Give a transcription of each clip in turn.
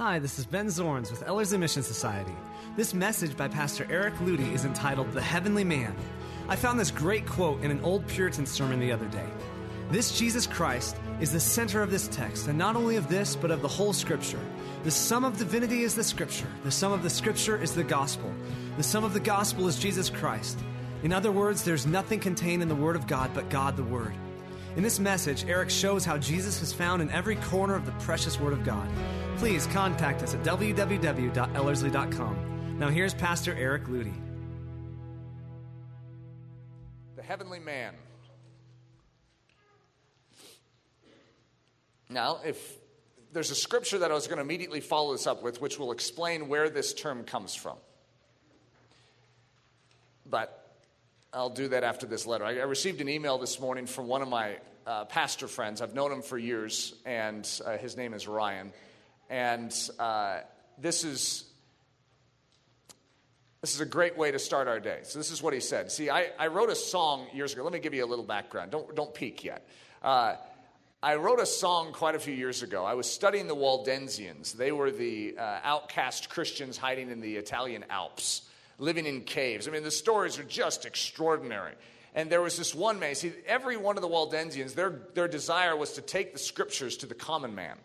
Hi, this is Ben Zorns with Ellerslie Mission Society. This message by Pastor Eric Ludy is entitled The Heavenly Man. I found this great quote in an old Puritan sermon the other day. This Jesus Christ is the center of this text, and not only of this, but of the whole Scripture. The sum of divinity is the Scripture. The sum of the Scripture is the gospel. The sum of the gospel is Jesus Christ. In other words, there's nothing contained in the Word of God but God the Word. In this message, Eric shows how Jesus is found in every corner of the precious Word of God. Please contact us at www.ellerslie.com. Now, here's Pastor Eric Ludy. The heavenly man. Now, if there's a scripture that I was going to immediately follow this up with, which will explain where this term comes from. But I'll do that after this letter. I, I received an email this morning from one of my uh, pastor friends. I've known him for years, and uh, his name is Ryan. And uh, this is this is a great way to start our day. So this is what he said. See, I, I wrote a song years ago. Let me give you a little background. Don't don't peek yet. Uh, I wrote a song quite a few years ago. I was studying the Waldensians. They were the uh, outcast Christians hiding in the Italian Alps living in caves. I mean, the stories are just extraordinary. And there was this one man, see, every one of the Waldensians, their, their desire was to take the scriptures to the common man.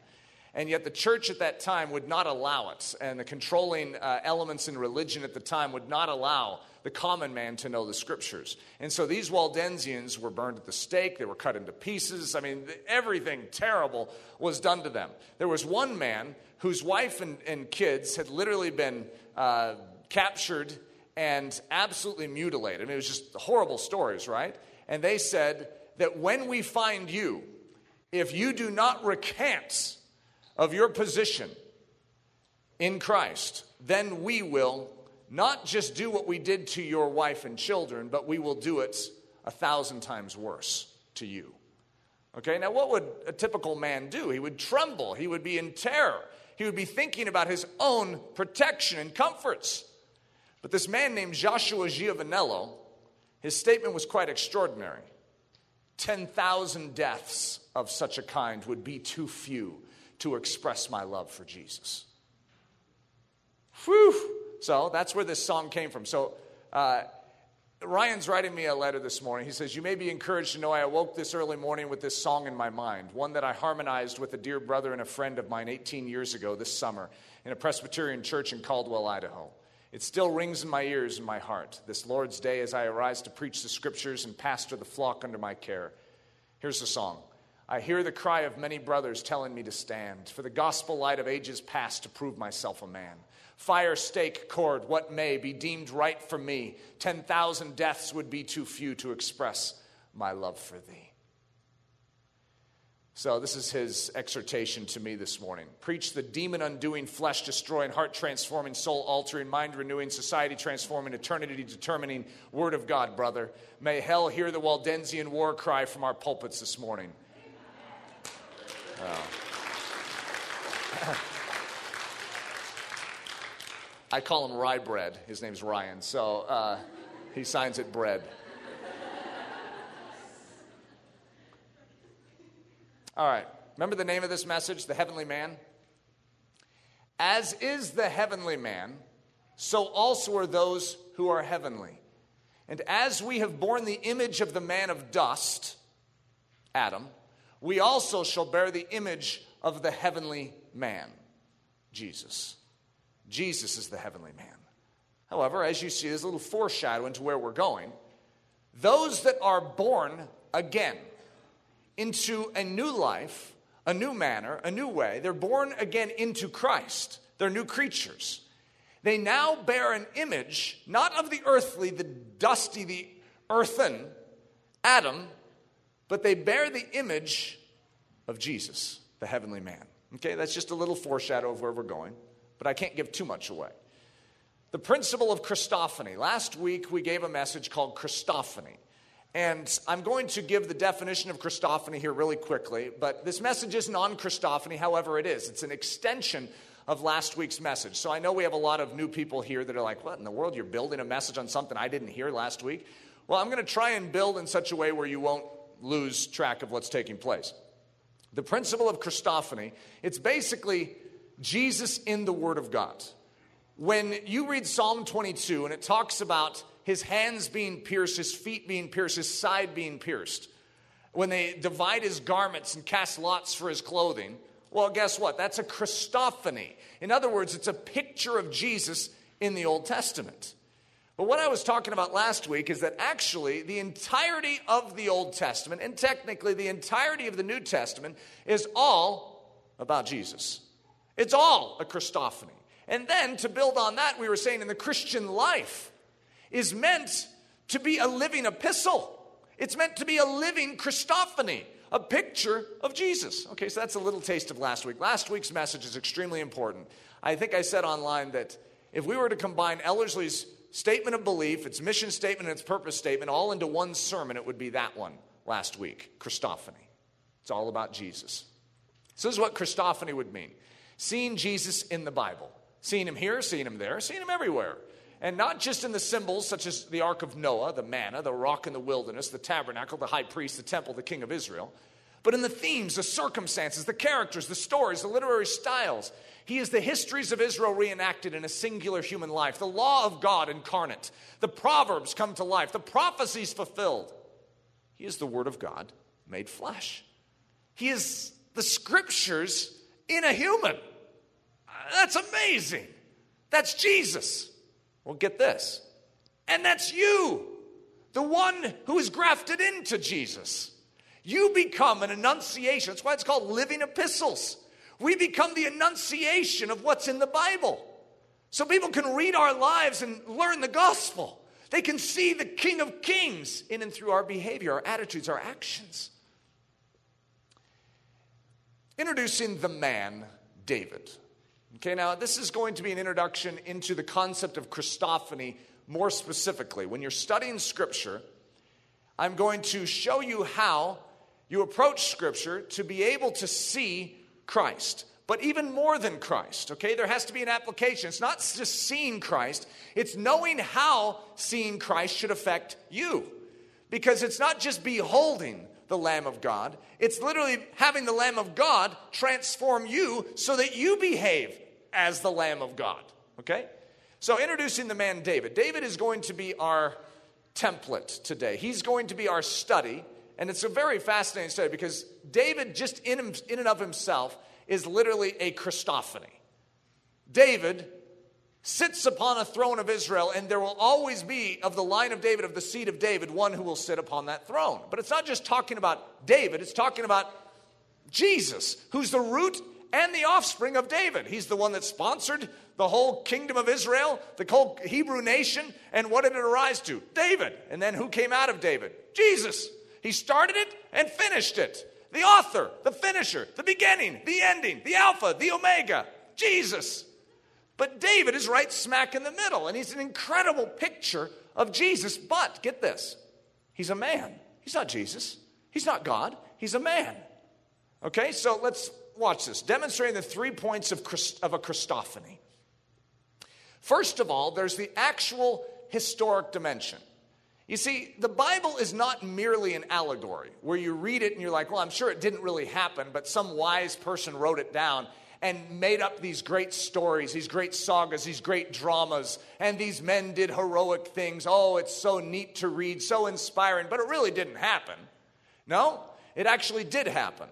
And yet the church at that time would not allow it. And the controlling uh, elements in religion at the time would not allow the common man to know the scriptures. And so these Waldensians were burned at the stake, they were cut into pieces. I mean, everything terrible was done to them. There was one man whose wife and, and kids had literally been uh, captured and absolutely mutilated. I mean, it was just horrible stories, right? And they said that when we find you, if you do not recant of your position in Christ, then we will not just do what we did to your wife and children, but we will do it a thousand times worse to you. Okay, now what would a typical man do? He would tremble, he would be in terror, he would be thinking about his own protection and comforts. But this man named Joshua Gianavello, his statement was quite extraordinary. 10,000 deaths of such a kind would be too few to express my love for Jesus. Whew. So that's where this song came from. So uh, Ryan's writing me a letter this morning. He says, You may be encouraged to know I awoke this early morning with this song in my mind, one that I harmonized with a dear brother and a friend of mine 18 years ago this summer in a Presbyterian church in Caldwell, Idaho. It still rings in my ears and my heart this Lord's day as I arise to preach the scriptures and pastor the flock under my care. Here's the song I hear the cry of many brothers telling me to stand for the gospel light of ages past to prove myself a man. Fire, stake, cord, what may be deemed right for me. 10,000 deaths would be too few to express my love for thee. So, this is his exhortation to me this morning. Preach the demon undoing, flesh destroying, heart transforming, soul altering, mind renewing, society transforming, eternity determining word of God, brother. May hell hear the Waldensian war cry from our pulpits this morning. Oh. I call him Rye Bread. His name's Ryan, so uh, he signs it bread. All right. Remember the name of this message, The Heavenly Man? As is the heavenly man, so also are those who are heavenly. And as we have borne the image of the man of dust, Adam, we also shall bear the image of the heavenly man, Jesus. Jesus is the heavenly man. However, as you see, there's a little foreshadow into where we're going. Those that are born again, into a new life, a new manner, a new way. They're born again into Christ. They're new creatures. They now bear an image, not of the earthly, the dusty, the earthen Adam, but they bear the image of Jesus, the heavenly man. Okay, that's just a little foreshadow of where we're going, but I can't give too much away. The principle of Christophany. Last week we gave a message called Christophany. And I'm going to give the definition of Christophany here really quickly, but this message isn't on Christophany, however, it is. It's an extension of last week's message. So I know we have a lot of new people here that are like, what in the world? You're building a message on something I didn't hear last week? Well, I'm going to try and build in such a way where you won't lose track of what's taking place. The principle of Christophany, it's basically Jesus in the Word of God. When you read Psalm 22 and it talks about his hands being pierced, his feet being pierced, his side being pierced, when they divide his garments and cast lots for his clothing, well, guess what? That's a Christophany. In other words, it's a picture of Jesus in the Old Testament. But what I was talking about last week is that actually the entirety of the Old Testament, and technically the entirety of the New Testament, is all about Jesus. It's all a Christophany. And then to build on that, we were saying in the Christian life is meant to be a living epistle. It's meant to be a living Christophany, a picture of Jesus. Okay, so that's a little taste of last week. Last week's message is extremely important. I think I said online that if we were to combine Ellerslie's statement of belief, its mission statement, and its purpose statement all into one sermon, it would be that one last week Christophany. It's all about Jesus. So, this is what Christophany would mean seeing Jesus in the Bible, seeing him here, seeing him there, seeing him everywhere. And not just in the symbols such as the Ark of Noah, the manna, the rock in the wilderness, the tabernacle, the high priest, the temple, the king of Israel, but in the themes, the circumstances, the characters, the stories, the literary styles. He is the histories of Israel reenacted in a singular human life, the law of God incarnate, the proverbs come to life, the prophecies fulfilled. He is the Word of God made flesh. He is the scriptures in a human. That's amazing. That's Jesus. Well, get this. And that's you, the one who is grafted into Jesus. You become an enunciation. That's why it's called living epistles. We become the enunciation of what's in the Bible. So people can read our lives and learn the gospel. They can see the King of Kings in and through our behavior, our attitudes, our actions. Introducing the man, David. Okay, now this is going to be an introduction into the concept of Christophany more specifically. When you're studying Scripture, I'm going to show you how you approach Scripture to be able to see Christ. But even more than Christ, okay? There has to be an application. It's not just seeing Christ, it's knowing how seeing Christ should affect you. Because it's not just beholding the Lamb of God, it's literally having the Lamb of God transform you so that you behave as the Lamb of God, okay? So, introducing the man David. David is going to be our template today. He's going to be our study and it's a very fascinating study because David, just in, in and of himself, is literally a Christophany. David sits upon a throne of Israel, and there will always be, of the line of David, of the seed of David, one who will sit upon that throne. But it's not just talking about David, it's talking about Jesus, who's the root and the offspring of David. He's the one that sponsored the whole kingdom of Israel, the whole Hebrew nation, and what did it arise to? David. And then who came out of David? Jesus. He started it and finished it. The author, the finisher, the beginning, the ending, the Alpha, the Omega, Jesus. But David is right smack in the middle, and he's an incredible picture of Jesus. But get this he's a man. He's not Jesus, he's not God, he's a man. Okay, so let's watch this, demonstrating the three points of, Christ, of a Christophany. First of all, there's the actual historic dimension. You see, the Bible is not merely an allegory where you read it and you're like, well, I'm sure it didn't really happen, but some wise person wrote it down and made up these great stories, these great sagas, these great dramas, and these men did heroic things. Oh, it's so neat to read, so inspiring, but it really didn't happen. No, it actually did happen.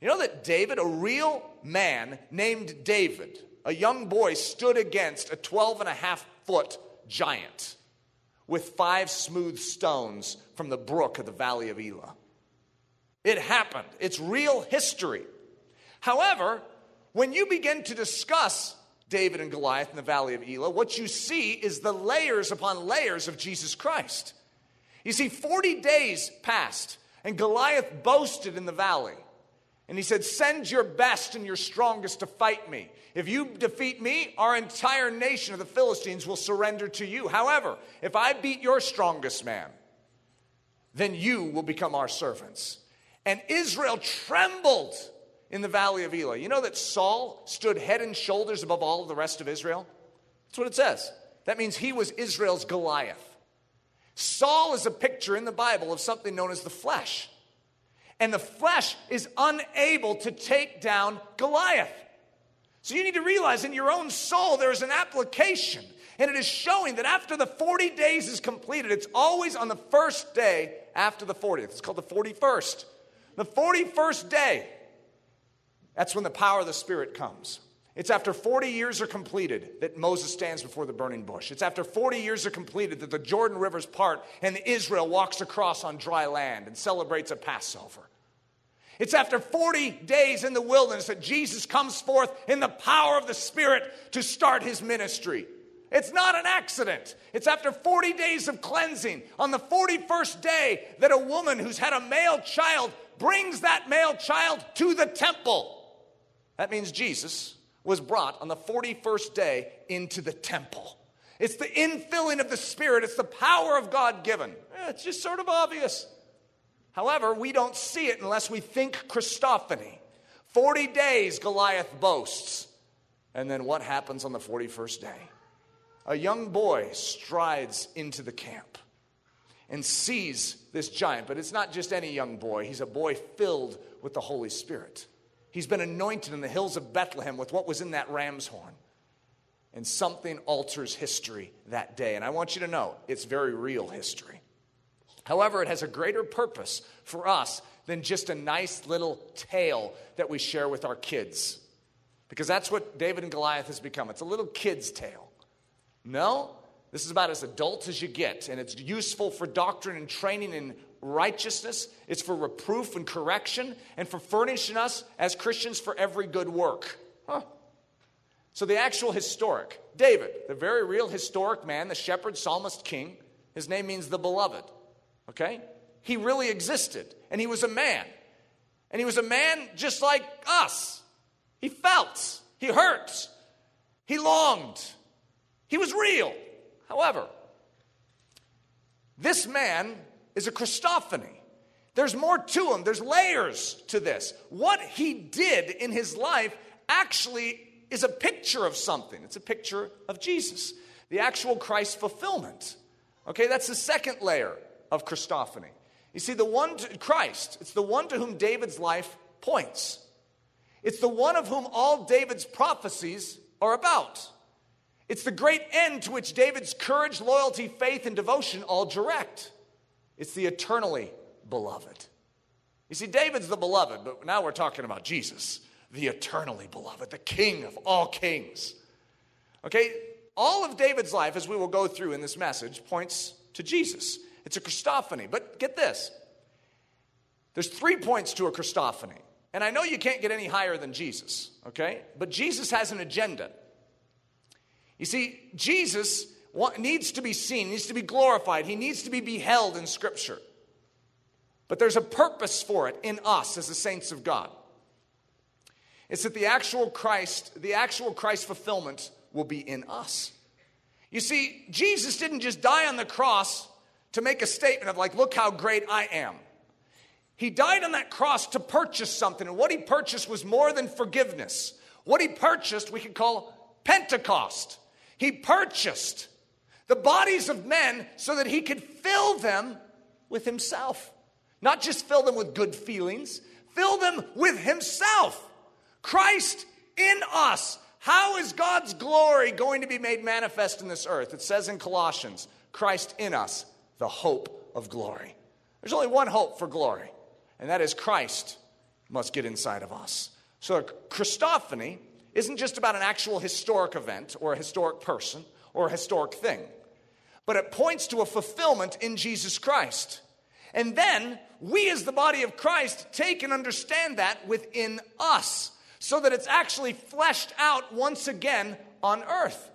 You know that David, a real man named David, a young boy, stood against a 12 and a half foot giant with five smooth stones from the brook of the valley of Elah. It happened, it's real history. However, when you begin to discuss David and Goliath in the valley of Elah, what you see is the layers upon layers of Jesus Christ. You see, 40 days passed, and Goliath boasted in the valley. And he said, Send your best and your strongest to fight me. If you defeat me, our entire nation of the Philistines will surrender to you. However, if I beat your strongest man, then you will become our servants. And Israel trembled in the valley of Elah. You know that Saul stood head and shoulders above all the rest of Israel? That's what it says. That means he was Israel's Goliath. Saul is a picture in the Bible of something known as the flesh and the flesh is unable to take down Goliath. So you need to realize in your own soul there is an application. And it is showing that after the 40 days is completed, it's always on the first day after the 40th. It's called the 41st. The 41st day, that's when the power of the Spirit comes. It's after 40 years are completed that Moses stands before the burning bush. It's after 40 years are completed that the Jordan rivers part and Israel walks across on dry land and celebrates a Passover. It's after 40 days in the wilderness that Jesus comes forth in the power of the Spirit to start his ministry. It's not an accident. It's after 40 days of cleansing, on the 41st day, that a woman who's had a male child brings that male child to the temple. That means Jesus was brought on the 41st day into the temple. It's the infilling of the Spirit, it's the power of God given. Eh, it's just sort of obvious. However, we don't see it unless we think Christophany. 40 days, Goliath boasts. And then what happens on the 41st day? A young boy strides into the camp and sees this giant, but it's not just any young boy, he's a boy filled with the Holy Spirit. He's been anointed in the hills of Bethlehem with what was in that ram's horn. And something alters history that day. And I want you to know it's very real history. However, it has a greater purpose for us than just a nice little tale that we share with our kids. Because that's what David and Goliath has become. It's a little kid's tale. No, this is about as adult as you get, and it's useful for doctrine and training in righteousness. It's for reproof and correction, and for furnishing us as Christians for every good work. Huh. So, the actual historic, David, the very real historic man, the shepherd, psalmist, king, his name means the beloved. Okay? He really existed, and he was a man. And he was a man just like us. He felt, he hurt, he longed, he was real. However, this man is a Christophany. There's more to him, there's layers to this. What he did in his life actually is a picture of something, it's a picture of Jesus, the actual Christ fulfillment. Okay, that's the second layer of Christophany. You see, the one to Christ, it's the one to whom David's life points. It's the one of whom all David's prophecies are about. It's the great end to which David's courage, loyalty, faith, and devotion all direct. It's the eternally beloved. You see, David's the beloved, but now we're talking about Jesus, the eternally beloved, the King of all kings. Okay, all of David's life, as we will go through in this message, points to Jesus. It's a Christophany. But get this there's three points to a Christophany. And I know you can't get any higher than Jesus, okay? But Jesus has an agenda. You see, Jesus needs to be seen, needs to be glorified, he needs to be beheld in Scripture. But there's a purpose for it in us as the saints of God. It's that the actual Christ, the actual Christ fulfillment will be in us. You see, Jesus didn't just die on the cross to make a statement of, like, look how great I am. He died on that cross to purchase something, and what he purchased was more than forgiveness. What he purchased, we could call Pentecost. He purchased the bodies of men so that he could fill them with himself. Not just fill them with good feelings, fill them with himself. Christ in us. How is God's glory going to be made manifest in this earth? It says in Colossians, Christ in us, the hope of glory. There's only one hope for glory, and that is Christ must get inside of us. So, Christophany isn't just about an actual historic event or a historic person or a historic thing, but it points to a fulfillment in Jesus Christ. And then we, as the body of Christ, take and understand that within us so that it's actually fleshed out once again on earth.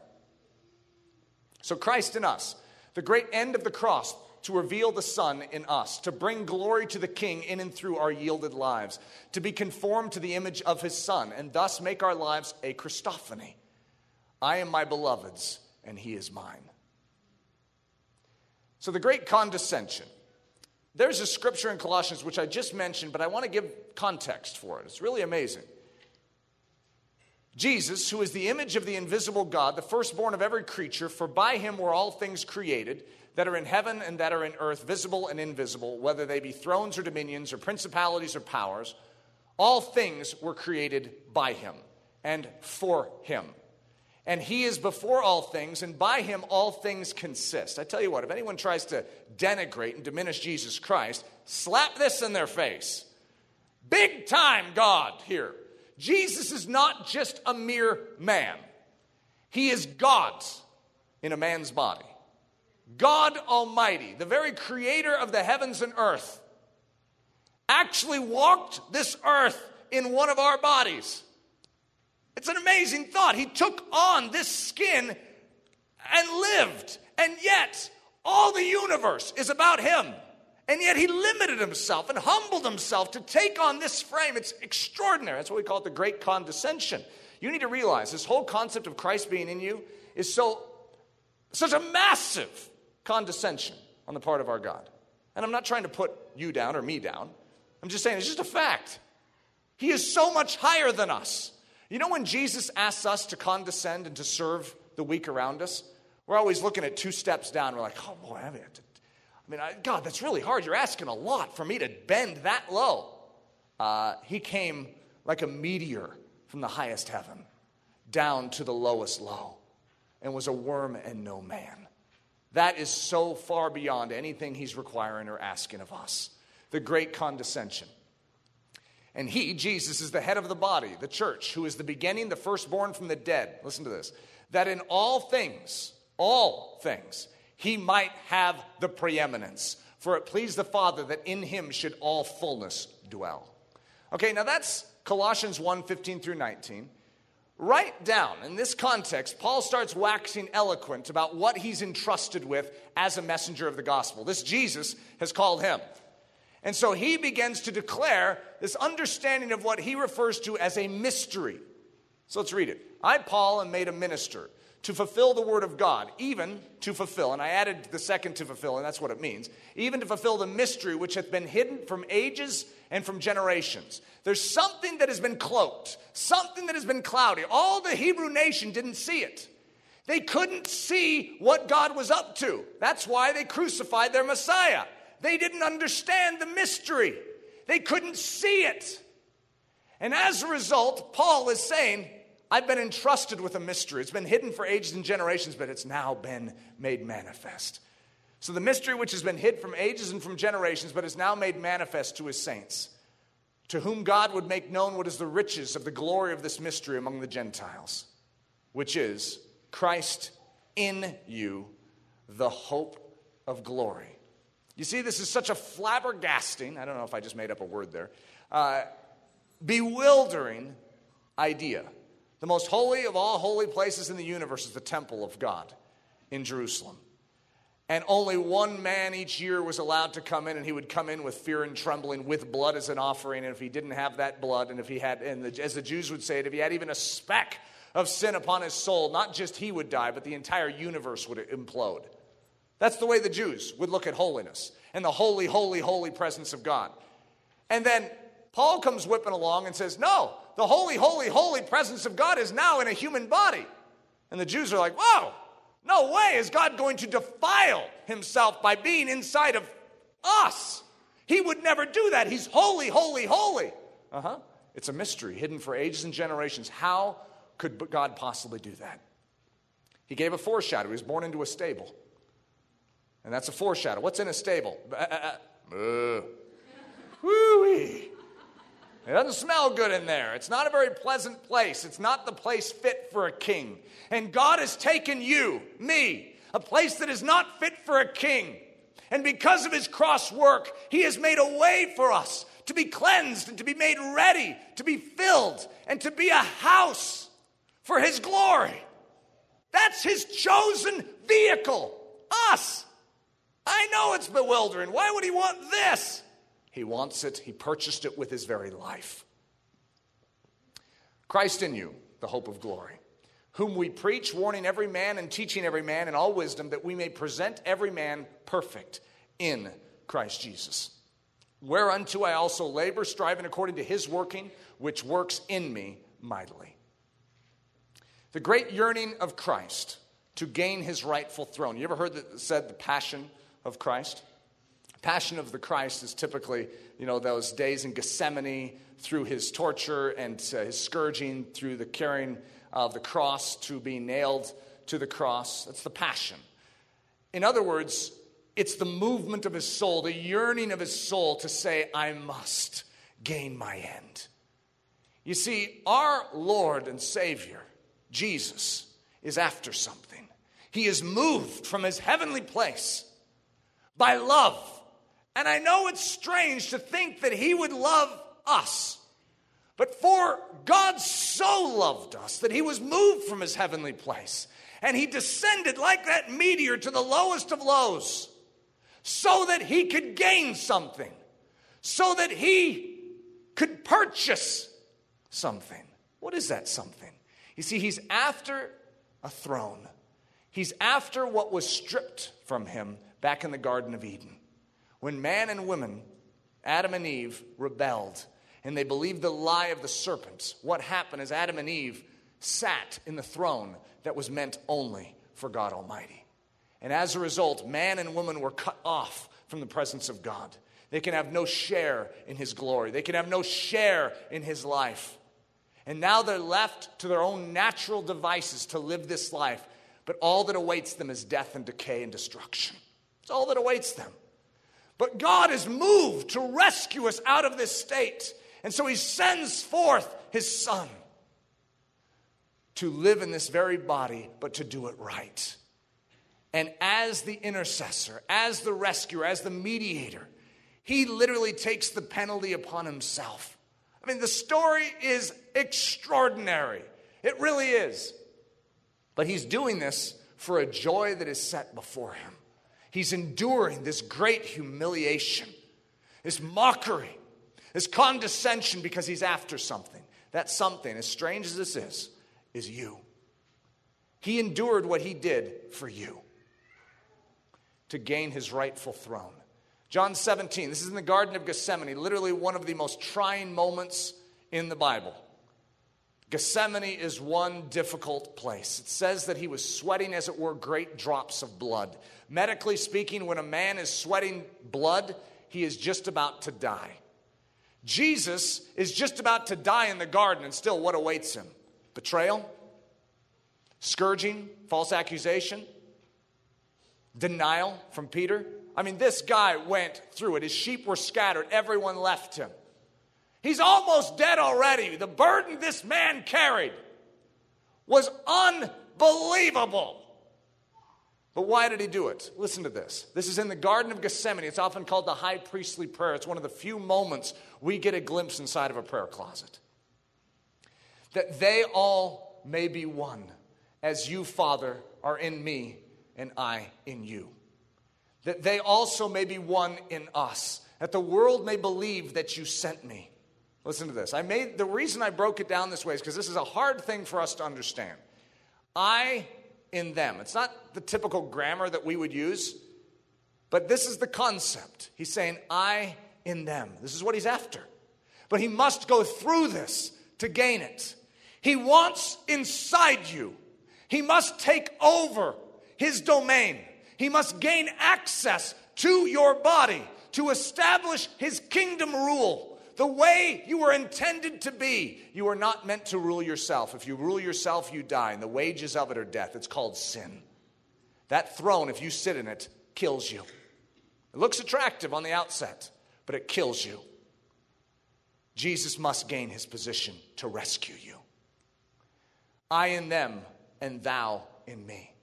So, Christ in us the great end of the cross to reveal the Son in us, to bring glory to the King in and through our yielded lives, to be conformed to the image of his Son, and thus make our lives a Christophany. I am my beloved's, and he is mine. So, the great condescension. There's a scripture in Colossians which I just mentioned, but I want to give context for it. It's really amazing. Jesus, who is the image of the invisible God, the firstborn of every creature, for by him were all things created that are in heaven and that are in earth, visible and invisible, whether they be thrones or dominions or principalities or powers. All things were created by him and for him. And he is before all things, and by him all things consist. I tell you what, if anyone tries to denigrate and diminish Jesus Christ, slap this in their face. Big time God here. Jesus is not just a mere man, he is God in a man's body. God Almighty, the very creator of the heavens and earth, actually walked this earth in one of our bodies. It's an amazing thought. He took on this skin and lived, and yet all the universe is about him. And yet he limited himself and humbled himself to take on this frame. It's extraordinary. That's what we call it the great condescension. You need to realize this whole concept of Christ being in you is so such a massive condescension on the part of our God. And I'm not trying to put you down or me down. I'm just saying it's just a fact. He is so much higher than us. You know, when Jesus asks us to condescend and to serve the weak around us, we're always looking at two steps down. We're like, oh boy, I mean, I mean I, God, that's really hard. You're asking a lot for me to bend that low. Uh, he came like a meteor from the highest heaven down to the lowest low and was a worm and no man. That is so far beyond anything he's requiring or asking of us. The great condescension. And he, Jesus, is the head of the body, the church, who is the beginning, the firstborn from the dead. Listen to this. That in all things, all things, he might have the preeminence. For it pleased the Father that in him should all fullness dwell. Okay, now that's Colossians 1 15 through 19. Right down in this context, Paul starts waxing eloquent about what he's entrusted with as a messenger of the gospel. This Jesus has called him. And so he begins to declare this understanding of what he refers to as a mystery. So let's read it. I, Paul, am made a minister to fulfill the word of God, even to fulfill, and I added the second to fulfill, and that's what it means, even to fulfill the mystery which hath been hidden from ages and from generations. There's something that has been cloaked, something that has been cloudy. All the Hebrew nation didn't see it. They couldn't see what God was up to. That's why they crucified their Messiah. They didn't understand the mystery, they couldn't see it. And as a result, Paul is saying, I've been entrusted with a mystery. It's been hidden for ages and generations, but it's now been made manifest. So, the mystery which has been hid from ages and from generations, but is now made manifest to his saints, to whom God would make known what is the riches of the glory of this mystery among the Gentiles, which is Christ in you, the hope of glory. You see, this is such a flabbergasting, I don't know if I just made up a word there, uh, bewildering idea. The most holy of all holy places in the universe is the temple of God in Jerusalem. And only one man each year was allowed to come in, and he would come in with fear and trembling with blood as an offering. And if he didn't have that blood, and if he had, and the, as the Jews would say it, if he had even a speck of sin upon his soul, not just he would die, but the entire universe would implode. That's the way the Jews would look at holiness and the holy, holy, holy presence of God. And then Paul comes whipping along and says, No, the holy, holy, holy presence of God is now in a human body. And the Jews are like, Whoa, no way is God going to defile himself by being inside of us. He would never do that. He's holy, holy, holy. Uh huh. It's a mystery hidden for ages and generations. How could God possibly do that? He gave a foreshadow. He was born into a stable. And that's a foreshadow. What's in a stable? Uh, Woo-wee. It doesn't smell good in there. It's not a very pleasant place. It's not the place fit for a king. And God has taken you, me, a place that is not fit for a king. And because of his cross work, he has made a way for us to be cleansed and to be made ready, to be filled, and to be a house for his glory. That's his chosen vehicle, us. I know it's bewildering. Why would he want this? He wants it, he purchased it with his very life. Christ in you, the hope of glory, whom we preach, warning every man and teaching every man in all wisdom, that we may present every man perfect in Christ Jesus. Whereunto I also labor, striving according to his working, which works in me mightily. The great yearning of Christ to gain his rightful throne. You ever heard that said the passion of Christ? Passion of the Christ is typically, you know, those days in Gethsemane through his torture and uh, his scourging, through the carrying of the cross to be nailed to the cross. That's the passion. In other words, it's the movement of his soul, the yearning of his soul to say, I must gain my end. You see, our Lord and Savior, Jesus, is after something. He is moved from his heavenly place by love. And I know it's strange to think that he would love us. But for God so loved us that he was moved from his heavenly place and he descended like that meteor to the lowest of lows so that he could gain something, so that he could purchase something. What is that something? You see, he's after a throne. He's after what was stripped from him back in the Garden of Eden. When man and woman, Adam and Eve, rebelled and they believed the lie of the serpent, what happened is Adam and Eve sat in the throne that was meant only for God Almighty. And as a result, man and woman were cut off from the presence of God. They can have no share in His glory, they can have no share in His life. And now they're left to their own natural devices to live this life. But all that awaits them is death and decay and destruction. It's all that awaits them. But God is moved to rescue us out of this state. And so He sends forth His Son to live in this very body, but to do it right. And as the intercessor, as the rescuer, as the mediator, he literally takes the penalty upon himself. I mean, the story is extraordinary. It really is. But he's doing this for a joy that is set before him. He's enduring this great humiliation, this mockery, this condescension because he's after something. That something, as strange as this is, is you. He endured what he did for you to gain his rightful throne. John 17, this is in the Garden of Gethsemane, literally one of the most trying moments in the Bible. Gethsemane is one difficult place. It says that he was sweating, as it were, great drops of blood. Medically speaking, when a man is sweating blood, he is just about to die. Jesus is just about to die in the garden, and still, what awaits him? Betrayal, scourging, false accusation, denial from Peter. I mean, this guy went through it. His sheep were scattered, everyone left him. He's almost dead already. The burden this man carried was unbelievable. But why did he do it? Listen to this. This is in the Garden of Gethsemane. It's often called the high priestly prayer. It's one of the few moments we get a glimpse inside of a prayer closet. That they all may be one, as you, Father, are in me and I in you. That they also may be one in us, that the world may believe that you sent me. Listen to this. I made the reason I broke it down this way is because this is a hard thing for us to understand. I in them. It's not the typical grammar that we would use, but this is the concept. He's saying, I in them. This is what he's after. But he must go through this to gain it. He wants inside you. He must take over his domain. He must gain access to your body to establish his kingdom rule the way you were intended to be. You are not meant to rule yourself. If you rule yourself, you die, and the wages of it are death. It's called sin. That throne, if you sit in it, kills you. It looks attractive on the outset, but it kills you. Jesus must gain his position to rescue you. I in them, and thou in me.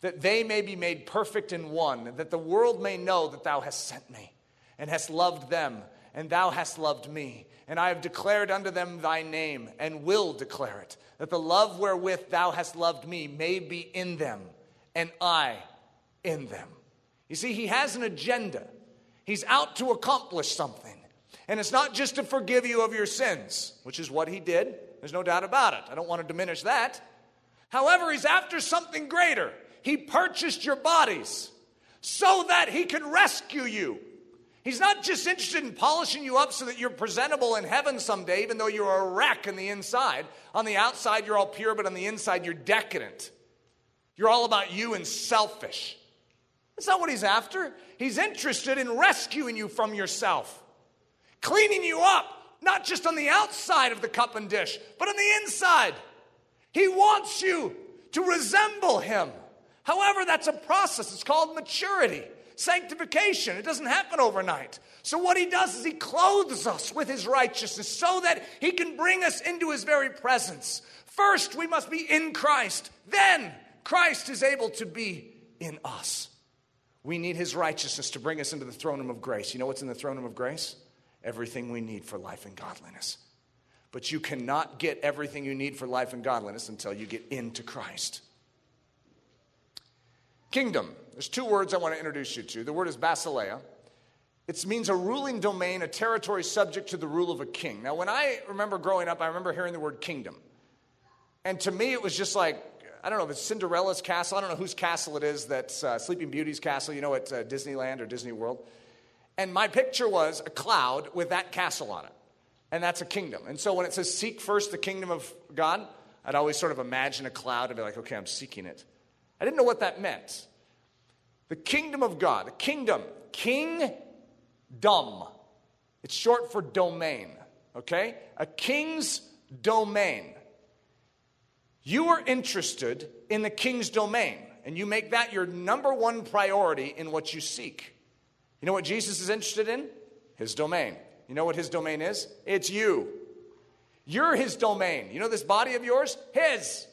That they may be made perfect in one, that the world may know that thou hast sent me and hast loved them and thou hast loved me. And I have declared unto them thy name, and will declare it, that the love wherewith thou hast loved me may be in them, and I in them. You see, he has an agenda. He's out to accomplish something. And it's not just to forgive you of your sins, which is what he did. There's no doubt about it. I don't want to diminish that. However, he's after something greater. He purchased your bodies so that he can rescue you He's not just interested in polishing you up so that you're presentable in heaven someday, even though you're a wreck on the inside. On the outside, you're all pure, but on the inside, you're decadent. You're all about you and selfish. That's not what he's after. He's interested in rescuing you from yourself, cleaning you up, not just on the outside of the cup and dish, but on the inside. He wants you to resemble him. However, that's a process. It's called maturity, sanctification. It doesn't happen overnight. So, what he does is he clothes us with his righteousness so that he can bring us into his very presence. First, we must be in Christ. Then, Christ is able to be in us. We need his righteousness to bring us into the throne room of grace. You know what's in the throne room of grace? Everything we need for life and godliness. But you cannot get everything you need for life and godliness until you get into Christ. Kingdom. There's two words I want to introduce you to. The word is basileia. It means a ruling domain, a territory subject to the rule of a king. Now, when I remember growing up, I remember hearing the word kingdom. And to me, it was just like, I don't know if it's Cinderella's castle. I don't know whose castle it is that's uh, Sleeping Beauty's castle, you know, at uh, Disneyland or Disney World. And my picture was a cloud with that castle on it. And that's a kingdom. And so when it says seek first the kingdom of God, I'd always sort of imagine a cloud and be like, okay, I'm seeking it. I didn't know what that meant. The kingdom of God, a kingdom, king dumb. It's short for domain, okay? A king's domain. You are interested in the king's domain, and you make that your number one priority in what you seek. You know what Jesus is interested in? His domain. You know what his domain is? It's you. You're his domain. You know this body of yours? His.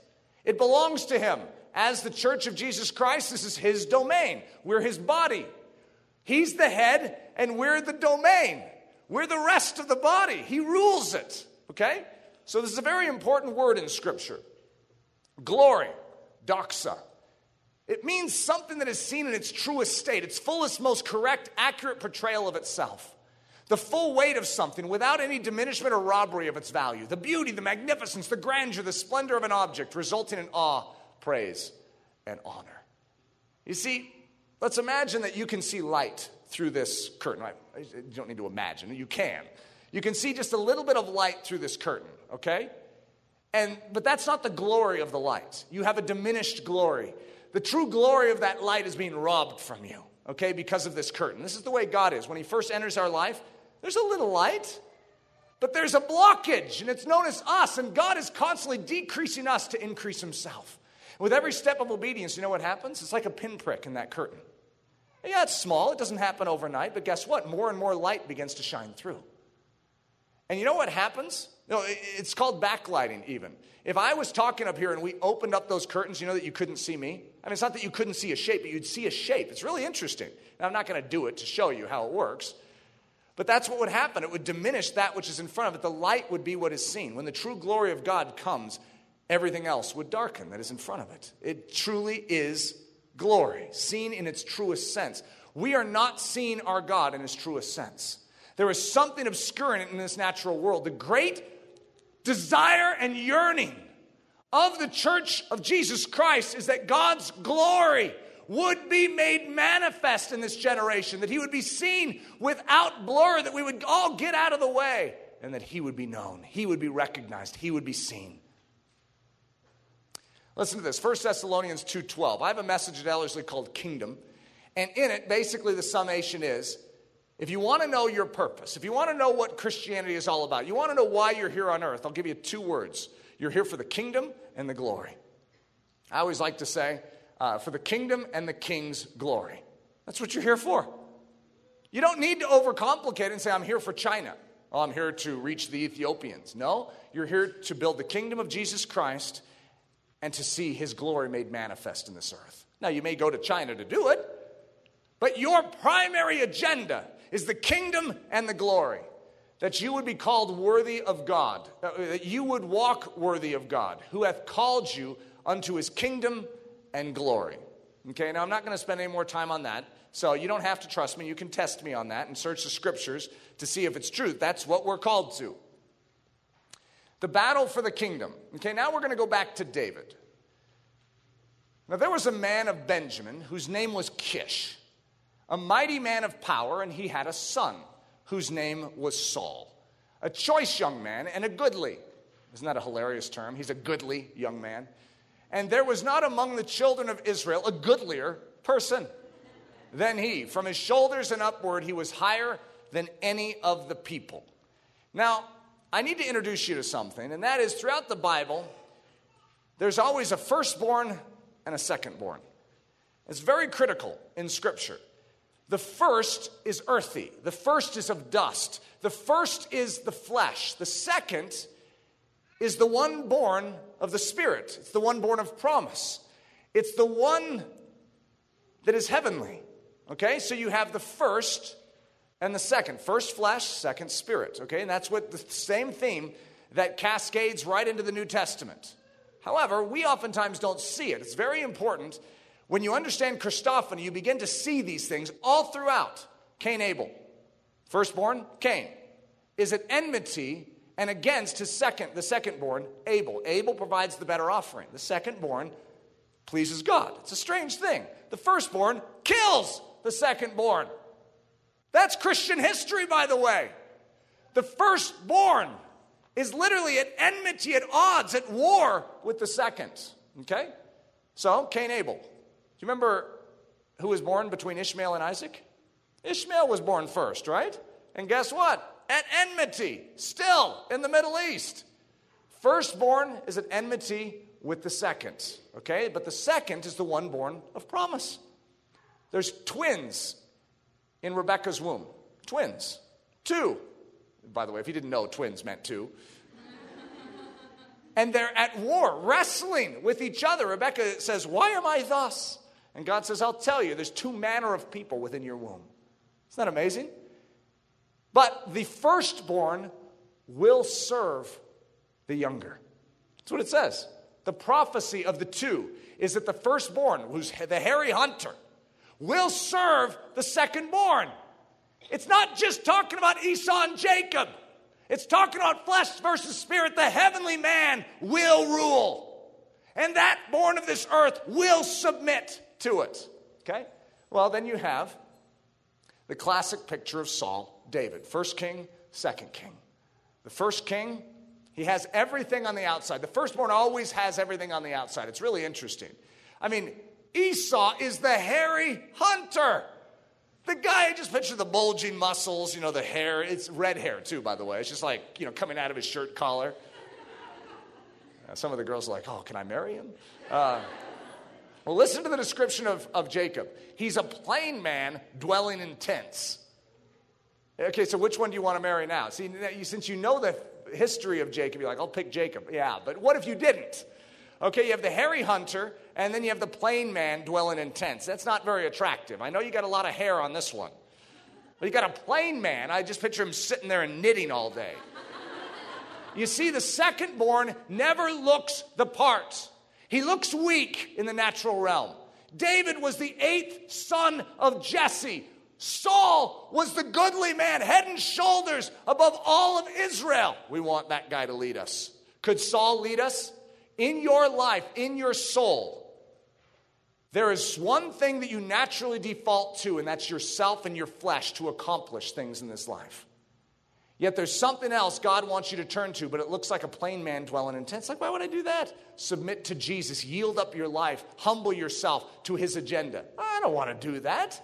It belongs to him. As the church of Jesus Christ, this is his domain. We're his body. He's the head, and we're the domain. We're the rest of the body. He rules it. Okay? So, this is a very important word in Scripture. Glory, doxa. It means something that is seen in its truest state, its fullest, most correct, accurate portrayal of itself. The full weight of something without any diminishment or robbery of its value. The beauty, the magnificence, the grandeur, the splendor of an object, resulting in awe, praise, and honor. You see, let's imagine that you can see light through this curtain. You don't need to imagine, you can. You can see just a little bit of light through this curtain, okay? And, but that's not the glory of the light. You have a diminished glory. The true glory of that light is being robbed from you, okay, because of this curtain. This is the way God is. When He first enters our life, there's a little light, but there's a blockage, and it's known as us, and God is constantly decreasing us to increase Himself. With every step of obedience, you know what happens? It's like a pinprick in that curtain. Yeah, it's small, it doesn't happen overnight, but guess what? More and more light begins to shine through. And you know what happens? No, it's called backlighting, even. If I was talking up here and we opened up those curtains, you know that you couldn't see me? I mean, it's not that you couldn't see a shape, but you'd see a shape. It's really interesting. Now, I'm not going to do it to show you how it works, but that's what would happen. It would diminish that which is in front of it. The light would be what is seen. When the true glory of God comes, everything else would darken that is in front of it. It truly is glory, seen in its truest sense. We are not seeing our God in his truest sense. There is something obscuring it in this natural world. The great desire and yearning of the church of Jesus Christ is that God's glory would be made manifest in this generation, that he would be seen without blur, that we would all get out of the way, and that he would be known, he would be recognized, he would be seen. Listen to this 1 Thessalonians 2:12. I have a message at Ellerslie called Kingdom, and in it basically the summation is if you want to know your purpose, if you want to know what Christianity is all about, you want to know why you're here on earth, I'll give you two words. You're here for the kingdom and the glory. I always like to say, uh, for the kingdom and the king's glory. That's what you're here for. You don't need to overcomplicate and say, I'm here for China. Oh, I'm here to reach the Ethiopians. No, you're here to build the kingdom of Jesus Christ and to see his glory made manifest in this earth. Now, you may go to China to do it, but your primary agenda is the kingdom and the glory. That you would be called worthy of God, uh, that you would walk worthy of God, who hath called you unto his kingdom and glory. Okay, now I'm not going to spend any more time on that. So you don't have to trust me. You can test me on that and search the scriptures to see if it's true. That's what we're called to. The battle for the kingdom. Okay, now we're going to go back to David. Now there was a man of Benjamin whose name was Kish a mighty man of power, and he had a son whose name was Saul, a choice young man and a goodly. Isn't that a hilarious term? He's a goodly young man. And there was not among the children of Israel a goodlier person. than he. From his shoulders and upward, he was higher than any of the people. Now, I need to introduce you to something, and that is throughout the Bible, there's always a firstborn and a secondborn. It's very critical in Scripture. The first is earthy, the first is of dust, the first is the flesh, the second is the one born of the Spirit, it's the one born of promise, it's the one that is heavenly. Okay, so you have the first and the second first flesh, second spirit. Okay, and that's what the same theme that cascades right into the New Testament. However, we oftentimes don't see it. It's very important when you understand Christophany, you begin to see these things all throughout. Cain Abel, firstborn, Cain, is at enmity and against his second, the secondborn, Abel. Abel provides the better offering. The secondborn pleases God. It's a strange thing. The firstborn kills the secondborn. That's Christian history, by the way. The firstborn is literally at enmity, at odds, at war with the second. Okay? So, Cain Abel. Do you remember who was born between Ishmael and Isaac? Ishmael was born first, right? And guess what? At enmity, still in the Middle East. Firstborn is at enmity with the second, okay? But the second is the one born of promise. There's twins in Rebecca's womb. Twins. Two. By the way, if you didn't know, twins meant two. and they're at war, wrestling with each other. Rebecca says, Why am I thus? And God says, I'll tell you, there's two manner of people within your womb. Isn't that amazing? But the firstborn will serve the younger. That's what it says. The prophecy of the two is that the firstborn, who's the hairy hunter, will serve the second born. It's not just talking about Esau and Jacob. It's talking about flesh versus spirit. The heavenly man will rule. And that born of this earth will submit to it. Okay? Well, then you have the classic picture of Saul, David. First king, second king. The first king, he has everything on the outside. The firstborn always has everything on the outside. It's really interesting. I mean, Esau is the hairy hunter. The guy, I just picture the bulging muscles, you know, the hair. It's red hair, too, by the way. It's just like, you know, coming out of his shirt collar. Some of the girls are like, oh, can I marry him? Uh, well, listen to the description of, of Jacob. He's a plain man dwelling in tents. Okay, so which one do you want to marry now? See, since you know the history of Jacob, you're like, I'll pick Jacob. Yeah, but what if you didn't? Okay, you have the hairy hunter, and then you have the plain man dwelling in tents. That's not very attractive. I know you got a lot of hair on this one. But you got a plain man, I just picture him sitting there and knitting all day. You see, the second born never looks the part. He looks weak in the natural realm. David was the eighth son of Jesse. Saul was the goodly man, head and shoulders above all of Israel. We want that guy to lead us. Could Saul lead us? In your life, in your soul, there is one thing that you naturally default to, and that's yourself and your flesh to accomplish things in this life. Yet there's something else God wants you to turn to, but it looks like a plain man dwelling in tents. Like, why would I do that? Submit to Jesus, yield up your life, humble yourself to his agenda. I don't want to do that.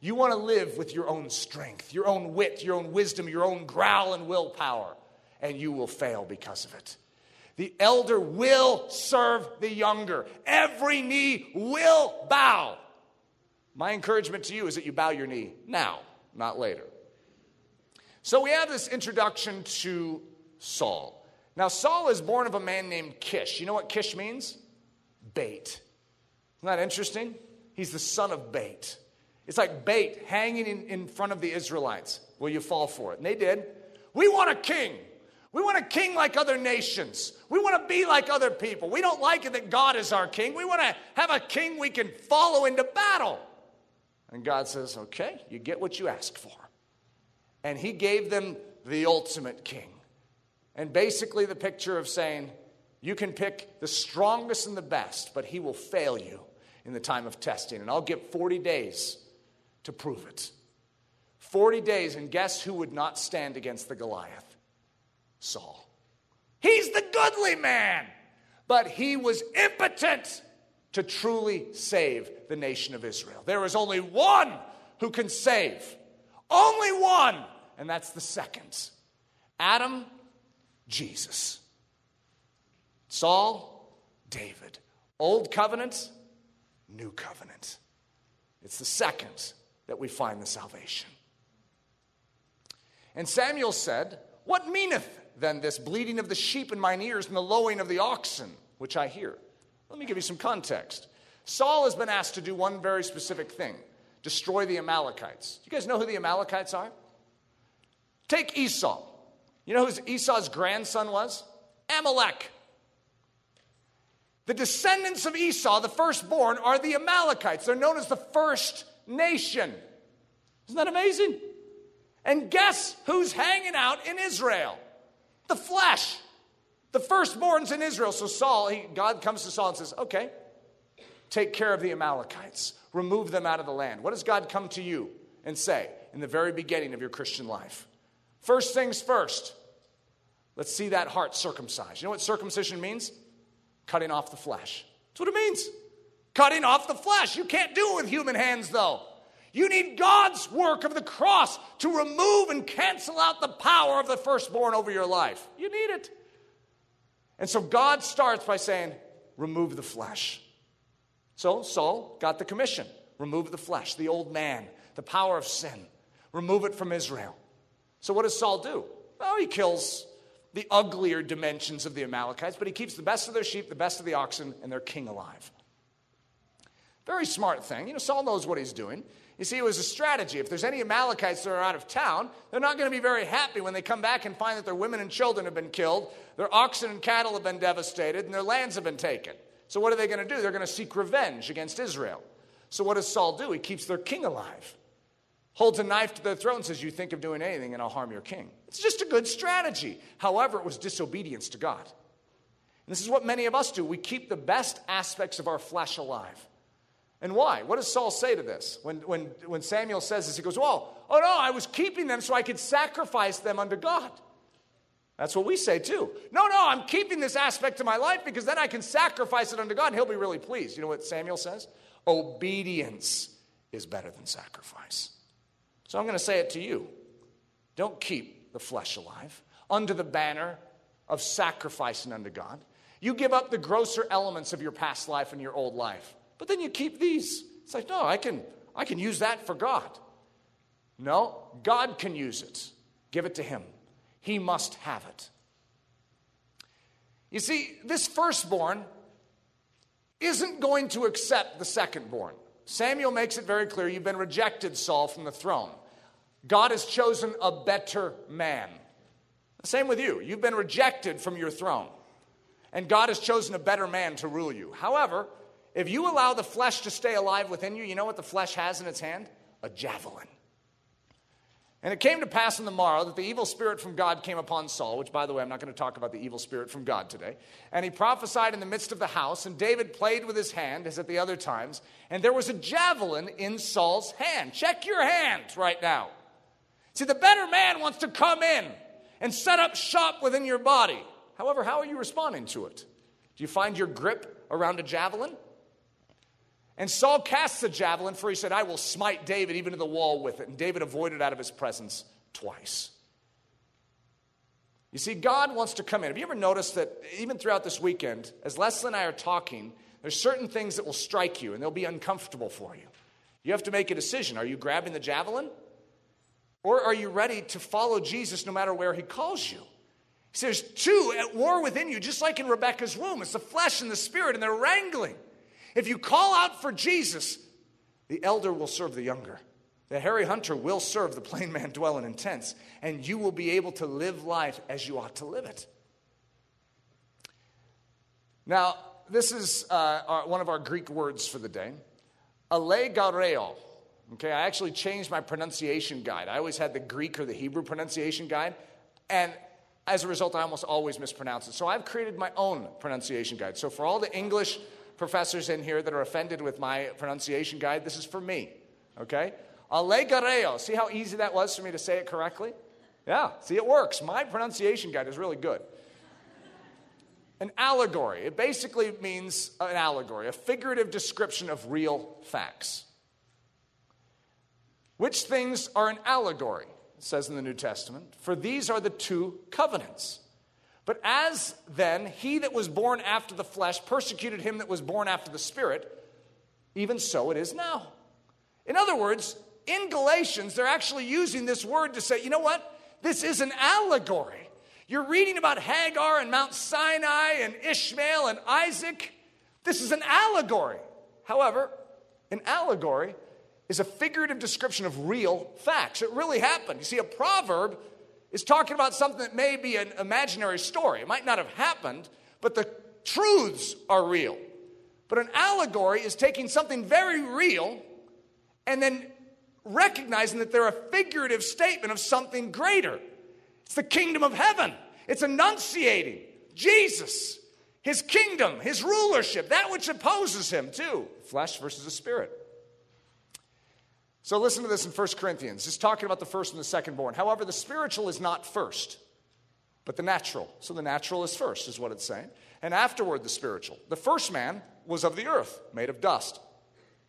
You want to live with your own strength, your own wit, your own wisdom, your own growl and willpower, and you will fail because of it. The elder will serve the younger. Every knee will bow. My encouragement to you is that you bow your knee now, not later. So we have this introduction to Saul. Now, Saul is born of a man named Kish. You know what Kish means? Bait. Isn't that interesting? He's the son of bait. It's like bait hanging in, in front of the Israelites. Will you fall for it? And they did. We want a king. We want a king like other nations. We want to be like other people. We don't like it that God is our king. We want to have a king we can follow into battle. And God says, okay, you get what you asked for and he gave them the ultimate king. And basically, the picture of saying, you can pick the strongest and the best, but he will fail you in the time of testing. And I'll give 40 days to prove it. 40 days, and guess who would not stand against the Goliath? Saul. He's the goodly man, but he was impotent to truly save the nation of Israel. There is only one who can save. Only one, and that's the second. Adam, Jesus. Saul, David. Old covenant, new covenant. It's the second that we find the salvation. And Samuel said, What meaneth then this bleating of the sheep in mine ears and the lowing of the oxen, which I hear? Let me give you some context. Saul has been asked to do one very specific thing destroy the Amalekites. You guys know who the Amalekites are? Take Esau. You know who Esau's grandson was? Amalek. The descendants of Esau, the firstborn, are the Amalekites. They're known as the first nation. Isn't that amazing? And guess who's hanging out in Israel? The flesh. The firstborns in Israel. So Saul, he, God comes to Saul and says, Okay, take care of the Amalekites, remove them out of the land. What does God come to you and say in the very beginning of your Christian life? First things first, let's see that heart circumcised. You know what circumcision means? Cutting off the flesh. That's what it means. Cutting off the flesh. You can't do it with human hands, though. You need God's work of the cross to remove and cancel out the power of the firstborn over your life. You need it. And so God starts by saying, remove the flesh. So Saul got the commission remove the flesh, the old man, the power of sin, remove it from Israel. So what does Saul do? Well, he kills the uglier dimensions of the Amalekites, but he keeps the best of their sheep, the best of the oxen, and their king alive. Very smart thing. You know, Saul knows what he's doing. You see, it was a strategy. If there's any Amalekites that are out of town, they're not going to be very happy when they come back and find that their women and children have been killed, their oxen and cattle have been devastated, and their lands have been taken. So, what are they going to do? They're going to seek revenge against Israel. So, what does Saul do? He keeps their king alive, holds a knife to their throat, and says, You think of doing anything, and I'll harm your king. It's just a good strategy. However, it was disobedience to God. And this is what many of us do. We keep the best aspects of our flesh alive. And why? What does Saul say to this? When, when, when Samuel says this, he goes, Well, oh no, I was keeping them so I could sacrifice them unto God. That's what we say too. No, no, I'm keeping this aspect of my life because then I can sacrifice it unto God and he'll be really pleased. You know what Samuel says? Obedience is better than sacrifice. So I'm going to say it to you. Don't keep the flesh alive under the banner of sacrificing unto God. You give up the grosser elements of your past life and your old life. But then you keep these. It's like, no, I can, I can use that for God. No, God can use it. Give it to Him. He must have it. You see, this firstborn isn't going to accept the secondborn. Samuel makes it very clear you've been rejected, Saul, from the throne. God has chosen a better man. Same with you. You've been rejected from your throne, and God has chosen a better man to rule you. However, if you allow the flesh to stay alive within you, you know what the flesh has in its hand? A javelin. And it came to pass in the morrow that the evil spirit from God came upon Saul, which, by the way, I'm not going to talk about the evil spirit from God today. And he prophesied in the midst of the house, and David played with his hand, as at the other times, and there was a javelin in Saul's hand. Check your hand right now. See, the better man wants to come in and set up shop within your body. However, how are you responding to it? Do you find your grip around a javelin? And Saul casts the javelin, for he said, I will smite David even to the wall with it. And David avoided out of his presence twice. You see, God wants to come in. Have you ever noticed that even throughout this weekend, as Leslie and I are talking, there's certain things that will strike you and they'll be uncomfortable for you. You have to make a decision. Are you grabbing the javelin? Or are you ready to follow Jesus no matter where he calls you? He says, two at war within you, just like in Rebecca's womb. It's the flesh and the spirit, and they're wrangling. If you call out for Jesus, the elder will serve the younger. The hairy hunter will serve the plain man dwelling in tents, and you will be able to live life as you ought to live it. Now, this is uh, our, one of our Greek words for the day, allegareo. Okay, I actually changed my pronunciation guide. I always had the Greek or the Hebrew pronunciation guide, and as a result, I almost always mispronounce it. So I've created my own pronunciation guide. So for all the English professors in here that are offended with my pronunciation guide, this is for me. Okay? Allegareo. See how easy that was for me to say it correctly? Yeah, see, it works. My pronunciation guide is really good. An allegory. It basically means an allegory, a figurative description of real facts. Which things are an allegory? It says in the New Testament, for these are the two covenants. But as then he that was born after the flesh persecuted him that was born after the spirit, even so it is now. In other words, in Galatians, they're actually using this word to say, you know what? This is an allegory. You're reading about Hagar and Mount Sinai and Ishmael and Isaac. This is an allegory. However, an allegory is a figurative description of real facts. It really happened. You see, a proverb is talking about something that may be an imaginary story. It might not have happened, but the truths are real. But an allegory is taking something very real and then recognizing that they're a figurative statement of something greater. It's the kingdom of heaven, it's enunciating Jesus, his kingdom, his rulership, that which opposes him, too flesh versus the spirit. So listen to this in 1 Corinthians. It's talking about the first and the second born. However, the spiritual is not first, but the natural. So the natural is first, is what it's saying. And afterward, the spiritual. The first man was of the earth, made of dust.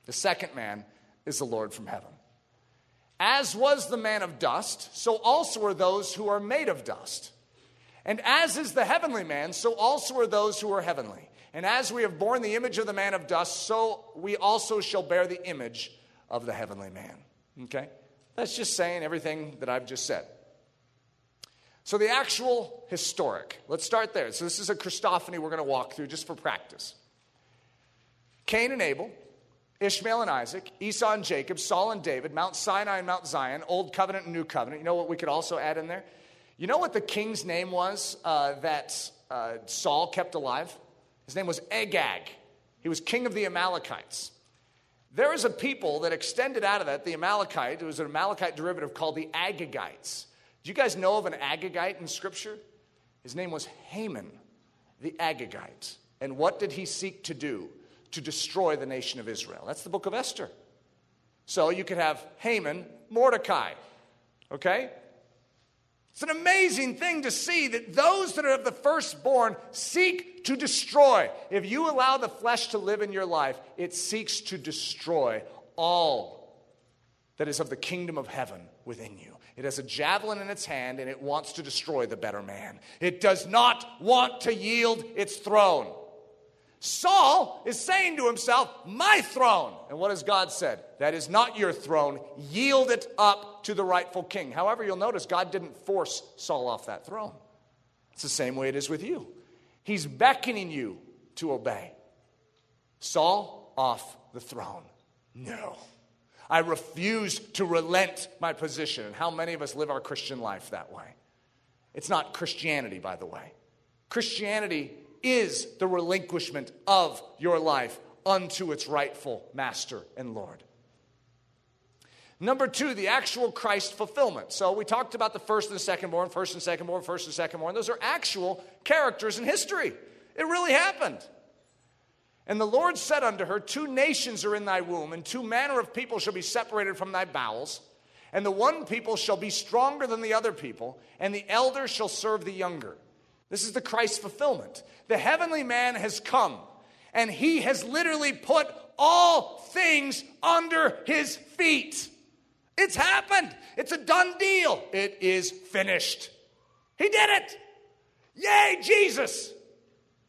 The second man is the Lord from heaven. As was the man of dust, so also are those who are made of dust. And as is the heavenly man, so also are those who are heavenly. And as we have borne the image of the man of dust, so we also shall bear the image of the heavenly man. Okay? That's just saying everything that I've just said. So, the actual historic, let's start there. So, this is a Christophany we're going to walk through just for practice. Cain and Abel, Ishmael and Isaac, Esau and Jacob, Saul and David, Mount Sinai and Mount Zion, Old Covenant and New Covenant. You know what we could also add in there? You know what the king's name was uh, that uh, Saul kept alive? His name was Agag. He was king of the Amalekites. There is a people that extended out of that, the Amalekite. It was an Amalekite derivative called the Agagites. Do you guys know of an Agagite in Scripture? His name was Haman, the Agagite. And what did he seek to do? To destroy the nation of Israel. That's the book of Esther. So you could have Haman, Mordecai. Okay? It's an amazing thing to see that those that are of the firstborn seek to destroy. If you allow the flesh to live in your life, it seeks to destroy all that is of the kingdom of heaven within you. It has a javelin in its hand and it wants to destroy the better man. It does not want to yield its throne. Saul is saying to himself, My throne. And what has God said? That is not your throne. Yield it up to the rightful king. However, you'll notice God didn't force Saul off that throne. It's the same way it is with you. He's beckoning you to obey. Saul, off the throne. No. I refuse to relent my position. And how many of us live our Christian life that way? It's not Christianity, by the way. Christianity is the relinquishment of your life unto its rightful master and Lord. Number two, the actual Christ fulfillment. So we talked about the first and the second born, first and second born, first and second born. Those are actual characters in history. It really happened. And the Lord said unto her, Two nations are in thy womb, and two manner of people shall be separated from thy bowels. And the one people shall be stronger than the other people, and the elder shall serve the younger. This is the Christ fulfillment. The heavenly man has come, and he has literally put all things under his feet. It's happened. It's a done deal. It is finished. He did it. Yay, Jesus.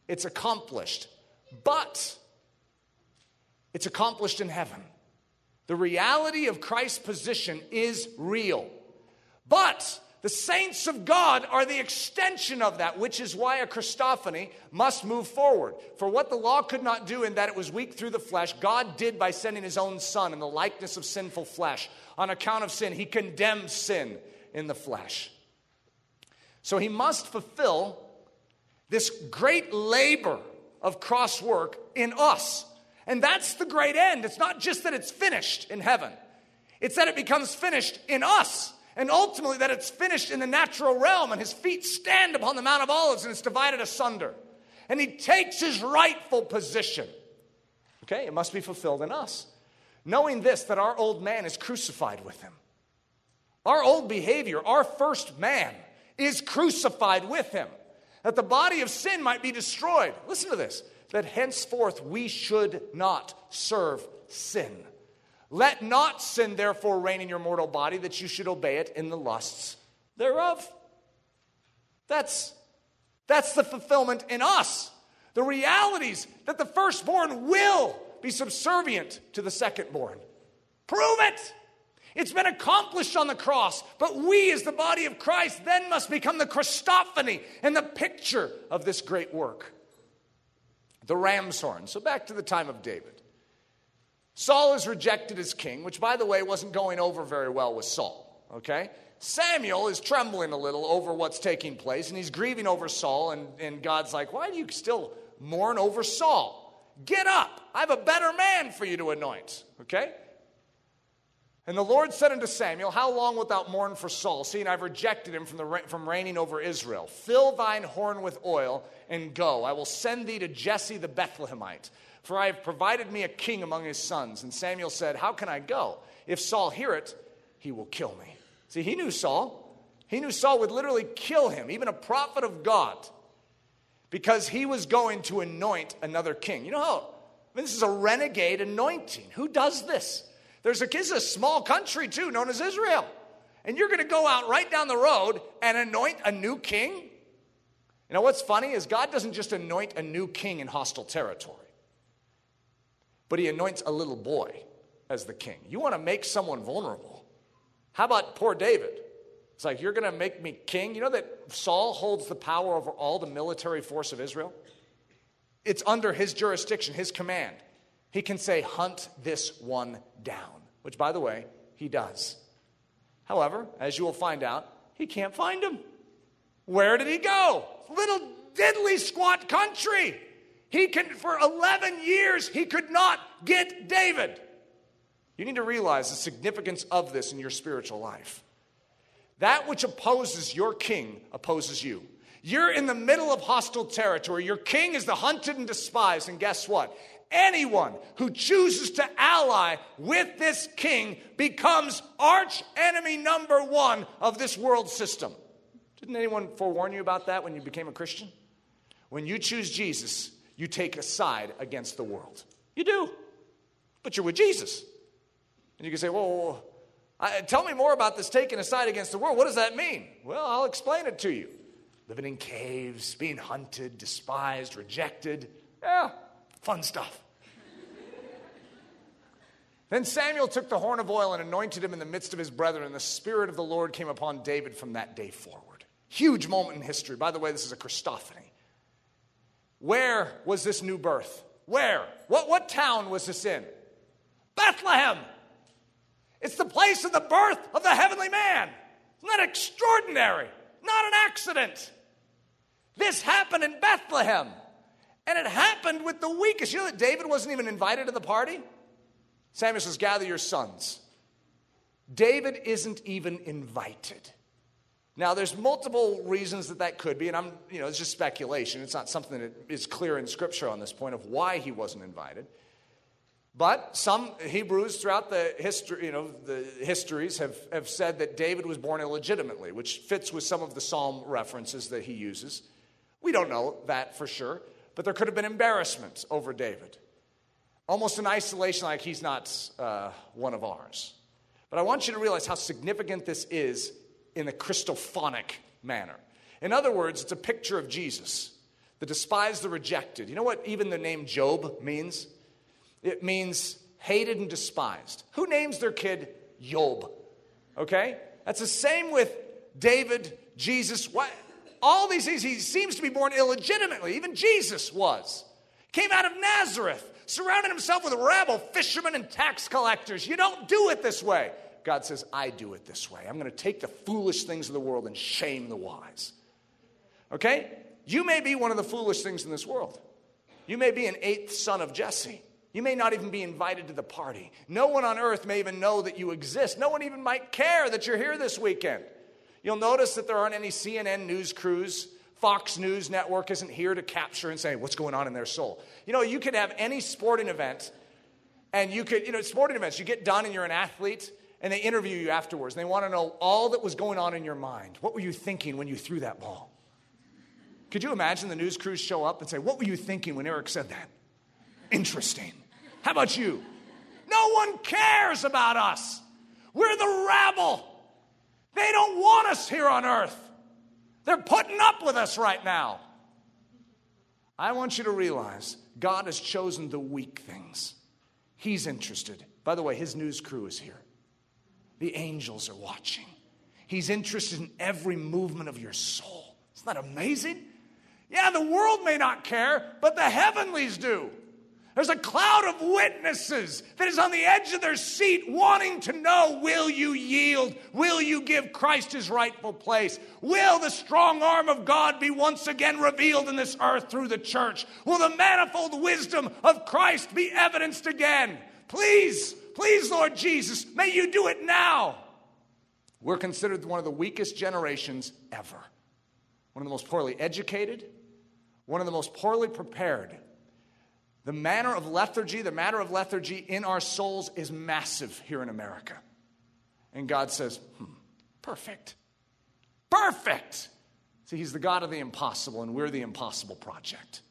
It's accomplished. But it's accomplished in heaven. The reality of Christ's position is real. But the saints of God are the extension of that, which is why a Christophany must move forward. For what the law could not do in that it was weak through the flesh, God did by sending his own Son in the likeness of sinful flesh. On account of sin, he condemns sin in the flesh. So he must fulfill this great labor of cross work in us. And that's the great end. It's not just that it's finished in heaven, it's that it becomes finished in us and ultimately that it's finished in the natural realm, and his feet stand upon the Mount of Olives, and it's divided asunder. And he takes his rightful position. Okay, it must be fulfilled in us. Knowing this, that our old man is crucified with him. Our old behavior, our first man, is crucified with him. That the body of sin might be destroyed. Listen to this that henceforth we should not serve sin Let not sin therefore reign in your mortal body, that you should obey it in the lusts thereof. That's, that's the fulfillment in us. The realities that the firstborn will be subservient to the secondborn. Prove it. It's been accomplished on the cross, but we, as the body of Christ, then must become the Christophany and the picture of this great work. The ram's horn. So, back to the time of David. Saul is rejected as king, which, by the way, wasn't going over very well with Saul, okay? Samuel is trembling a little over what's taking place, and he's grieving over Saul, and, and God's like, Why do you still mourn over Saul? Get up. I have a better man for you to anoint, okay? And the Lord said unto Samuel, How long wilt thou mourn for Saul, seeing I've rejected him from, the, from reigning over Israel? Fill thine horn with oil and go. I will send thee to Jesse the Bethlehemite, for I have provided me a king among his sons. And Samuel said, How can I go? If Saul hear it, he will kill me. See, he knew Saul. He knew Saul would literally kill him, even a prophet of God, because he was going to anoint another king. You know how? I mean, this is a renegade anointing. Who does this? There's a, this is a small country, too, known as Israel. And you're going to go out right down the road and anoint a new king? You know what's funny is God doesn't just anoint a new king in hostile territory, but he anoints a little boy as the king. You want to make someone vulnerable. How about poor David? It's like, you're going to make me king? You know that Saul holds the power over all the military force of Israel? It's under his jurisdiction, his command. He can say, hunt this one down, which, by the way, he does. However, as you will find out, he can't find him. Where did he go? Little diddly squat country. He can, for 11 years, he could not get David. You need to realize the significance of this in your spiritual life. That which opposes your king opposes you. You're in the middle of hostile territory. Your king is the hunted and despised. And guess what? Anyone who chooses to ally with this king becomes arch enemy number one of this world system. Didn't anyone forewarn you about that when you became a Christian? When you choose Jesus, you take a side against the world. You do. But you're with Jesus. And you can say, well, I, tell me more about this taking a side against the world. What does that mean? Well, I'll explain it to you. Living in caves, being hunted, despised, rejected. Yeah, fun stuff. then Samuel took the horn of oil and anointed him in the midst of his brethren, and the Spirit of the Lord came upon David from that day forward. Huge moment in history. By the way, this is a Christophany. Where was this new birth? Where? What, what town was this in? Bethlehem. It's the place of the birth of the heavenly man. Isn't that extraordinary? Not an accident. This happened in Bethlehem. And it happened with the weakest. You know that David wasn't even invited to the party? Samuel says, Gather your sons. David isn't even invited. Now, there's multiple reasons that that could be, and I'm, you know, it's just speculation. It's not something that is clear in Scripture on this point of why he wasn't invited. But some Hebrews throughout the history, you know, the histories have, have said that David was born illegitimately, which fits with some of the psalm references that he uses. We don't know that for sure, but there could have been embarrassment over David. Almost in isolation, like he's not uh, one of ours. But I want you to realize how significant this is in a Christophonic manner. In other words, it's a picture of Jesus, the despised, the rejected. You know what even the name Job means? It means hated and despised. Who names their kid Job? Okay? That's the same with David, Jesus. What? All these things, he seems to be born illegitimately. Even Jesus was. Came out of Nazareth, surrounded himself with rabble, fishermen and tax collectors. You don't do it this way. God says, I do it this way. I'm going to take the foolish things of the world and shame the wise. Okay? You may be one of the foolish things in this world. You may be an eighth son of Jesse. You may not even be invited to the party. No one on earth may even know that you exist. No one even might care that you're here this weekend. You'll notice that there aren't any CNN news crews. Fox News Network isn't here to capture and say what's going on in their soul. You know, you could have any sporting event, and you could, you know, sporting events, you get done and you're an athlete, and they interview you afterwards. They want to know all that was going on in your mind. What were you thinking when you threw that ball? Could you imagine the news crews show up and say, What were you thinking when Eric said that? Interesting. How about you? No one cares about us. We're the rabble. They don't want us here on earth. They're putting up with us right now. I want you to realize God has chosen the weak things. He's interested. By the way, his news crew is here. The angels are watching. He's interested in every movement of your soul. Isn't that amazing? Yeah, the world may not care, but the heavenlies do. There's a cloud of witnesses that is on the edge of their seat wanting to know will you yield? Will you give Christ his rightful place? Will the strong arm of God be once again revealed in this earth through the church? Will the manifold wisdom of Christ be evidenced again? Please, please, Lord Jesus, may you do it now. We're considered one of the weakest generations ever, one of the most poorly educated, one of the most poorly prepared the manner of lethargy, the matter of lethargy in our souls is massive here in America. And God says, hmm, perfect. Perfect. See, He's the God of the impossible, and we're the impossible project.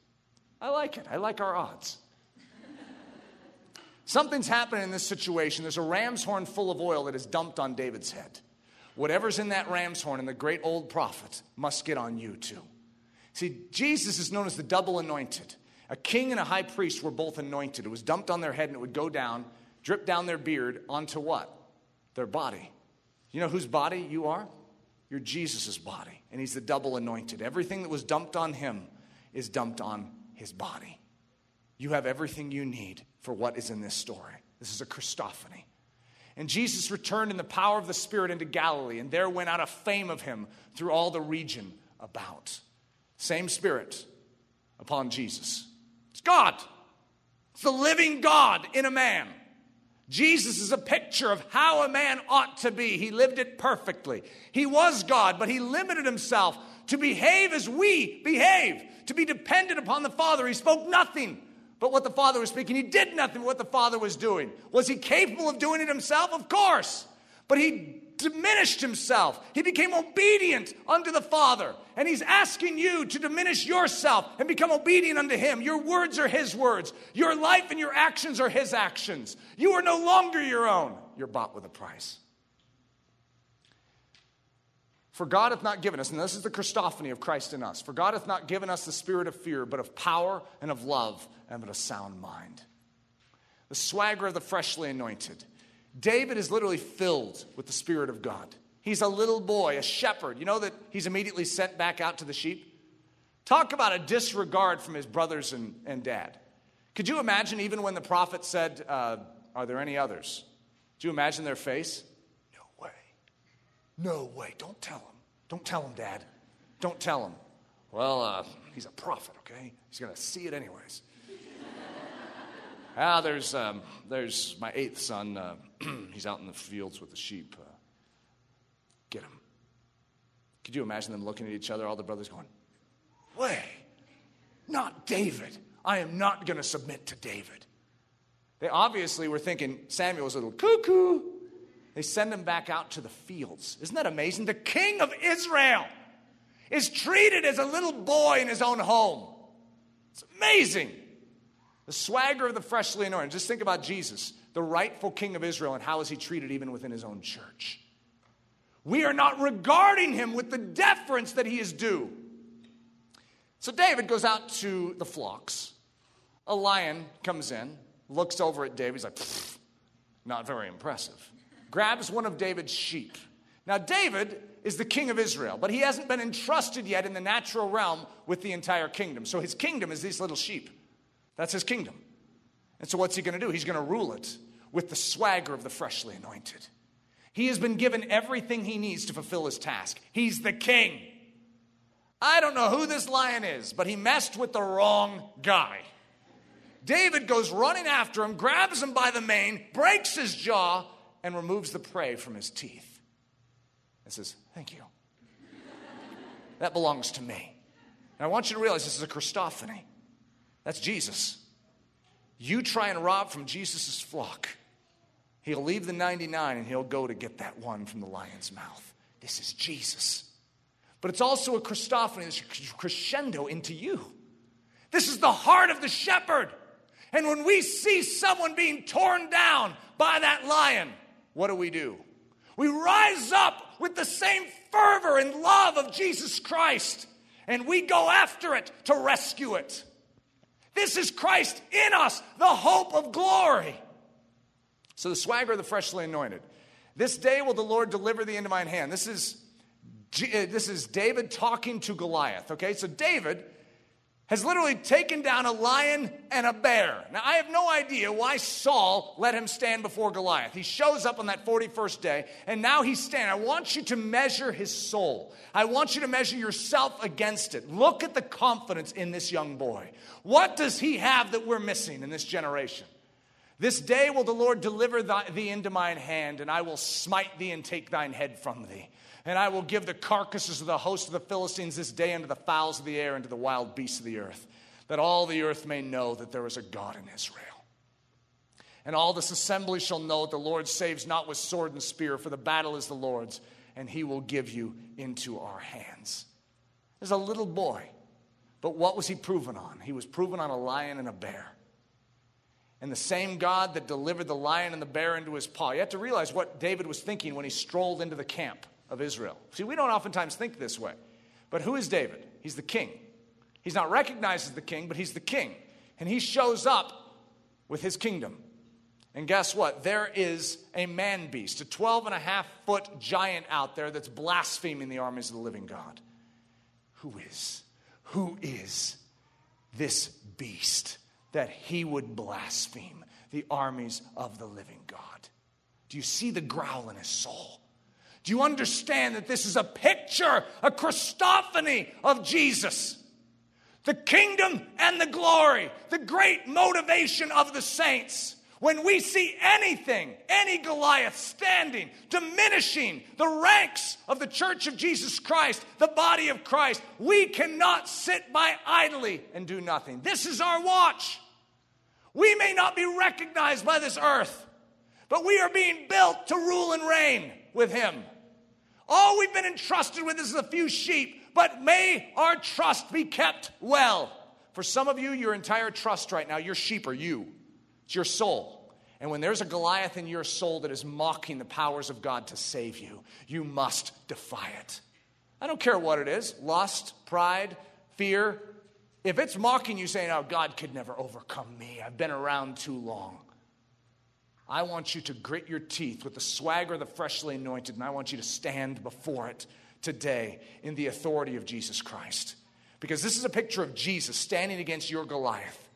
I like it. I like our odds. Something's happening in this situation. There's a ram's horn full of oil that is dumped on David's head. Whatever's in that ram's horn and the great old prophet must get on you too. See, Jesus is known as the double anointed. A king and a high priest were both anointed. It was dumped on their head and it would go down, drip down their beard onto what? Their body. You know whose body you are? You're Jesus' body. And he's the double anointed. Everything that was dumped on him is dumped on his body. You have everything you need for what is in this story. This is a Christophany. And Jesus returned in the power of the Spirit into Galilee, and there went out a fame of him through all the region about. Same Spirit upon Jesus. It's God. It's the living God in a man. Jesus is a picture of how a man ought to be. He lived it perfectly. He was God, but he limited himself to behave as we behave, to be dependent upon the Father. He spoke nothing but what the Father was speaking. He did nothing but what the Father was doing. Was he capable of doing it himself? Of course. But he diminished himself. He became obedient unto the Father. And he's asking you to diminish yourself and become obedient unto him. Your words are his words. Your life and your actions are his actions. You are no longer your own. You're bought with a price. For God hath not given us, and this is the Christophany of Christ in us, for God hath not given us the spirit of fear, but of power and of love and of a sound mind. The swagger of the freshly anointed. David is literally filled with the Spirit of God. He's a little boy, a shepherd. You know that he's immediately sent back out to the sheep? Talk about a disregard from his brothers and, and dad. Could you imagine, even when the prophet said, uh, Are there any others? Do you imagine their face? No way. No way. Don't tell him. Don't tell him, Dad. Don't tell him. Well, uh, he's a prophet, okay? He's going to see it anyways. ah, there's, um, there's my eighth son. Uh, he's out in the fields with the sheep. Uh, get him. Could you imagine them looking at each other, all the brothers going, Way, not David. I am not going to submit to David. They obviously were thinking Samuel's a little cuckoo. They send him back out to the fields. Isn't that amazing? The king of Israel is treated as a little boy in his own home. It's amazing. The swagger of the freshly anointed. Just think about Jesus the rightful king of Israel and how is he treated even within his own church. We are not regarding him with the deference that he is due. So David goes out to the flocks. A lion comes in, looks over at David. He's like, not very impressive. Grabs one of David's sheep. Now, David is the king of Israel, but he hasn't been entrusted yet in the natural realm with the entire kingdom. So his kingdom is these little sheep. That's his kingdom. And so, what's he going to do? He's going to rule it with the swagger of the freshly anointed. He has been given everything he needs to fulfill his task. He's the king. I don't know who this lion is, but he messed with the wrong guy. David goes running after him, grabs him by the mane, breaks his jaw, and removes the prey from his teeth. And says, Thank you. that belongs to me. And I want you to realize this is a Christophany. That's Jesus. You try and rob from Jesus' flock. He'll leave the 99 and he'll go to get that one from the lion's mouth. This is Jesus. But it's also a Christophany, this crescendo into you. This is the heart of the shepherd. And when we see someone being torn down by that lion, what do we do? We rise up with the same fervor and love of Jesus Christ and we go after it to rescue it. This is Christ in us, the hope of glory. So the swagger of the freshly anointed. This day will the Lord deliver thee into mine hand. This is, uh, this is David talking to Goliath. Okay, so David has literally taken down a lion and a bear. Now, I have no idea why Saul let him stand before Goliath. He shows up on that 41st day, and now he's standing. I want you to measure his soul. I want you to measure yourself against it. Look at the confidence in this young boy. What does he have that we're missing in this generation? This day will the Lord deliver thee into mine hand, and I will smite thee and take thine head from thee. And I will give the carcasses of the host of the Philistines this day unto the fowls of the air and to the wild beasts of the earth, that all the earth may know that there is a God in Israel. And all this assembly shall know that the Lord saves not with sword and spear, for the battle is the Lord's, and he will give you into our hands. There's a little boy, but what was he proven on? He was proven on a lion and a bear. And the same God that delivered the lion and the bear into his paw. You have to realize what David was thinking when he strolled into the camp of Israel. See, we don't oftentimes think this way. But who is David? He's the king. He's not recognized as the king, but he's the king. And he shows up with his kingdom. And guess what? There is a man beast, a 12 and a half foot giant out there that's blaspheming the armies of the living God. Who is? Who is this beast that he would blaspheme the armies of the living God? Do you see the growl in his soul? Do you understand that this is a picture, a Christophany of Jesus? The kingdom and the glory, the great motivation of the saints. When we see anything, any Goliath standing, diminishing the ranks of the church of Jesus Christ, the body of Christ, we cannot sit by idly and do nothing. This is our watch. We may not be recognized by this earth, but we are being built to rule and reign with Him. All we've been entrusted with is a few sheep, but may our trust be kept well. For some of you, your entire trust right now, your sheep are you, it's your soul. And when there's a Goliath in your soul that is mocking the powers of God to save you, you must defy it. I don't care what it is lust, pride, fear. If it's mocking you, saying, Oh, God could never overcome me, I've been around too long. I want you to grit your teeth with the swagger of the freshly anointed, and I want you to stand before it today in the authority of Jesus Christ. Because this is a picture of Jesus standing against your Goliath.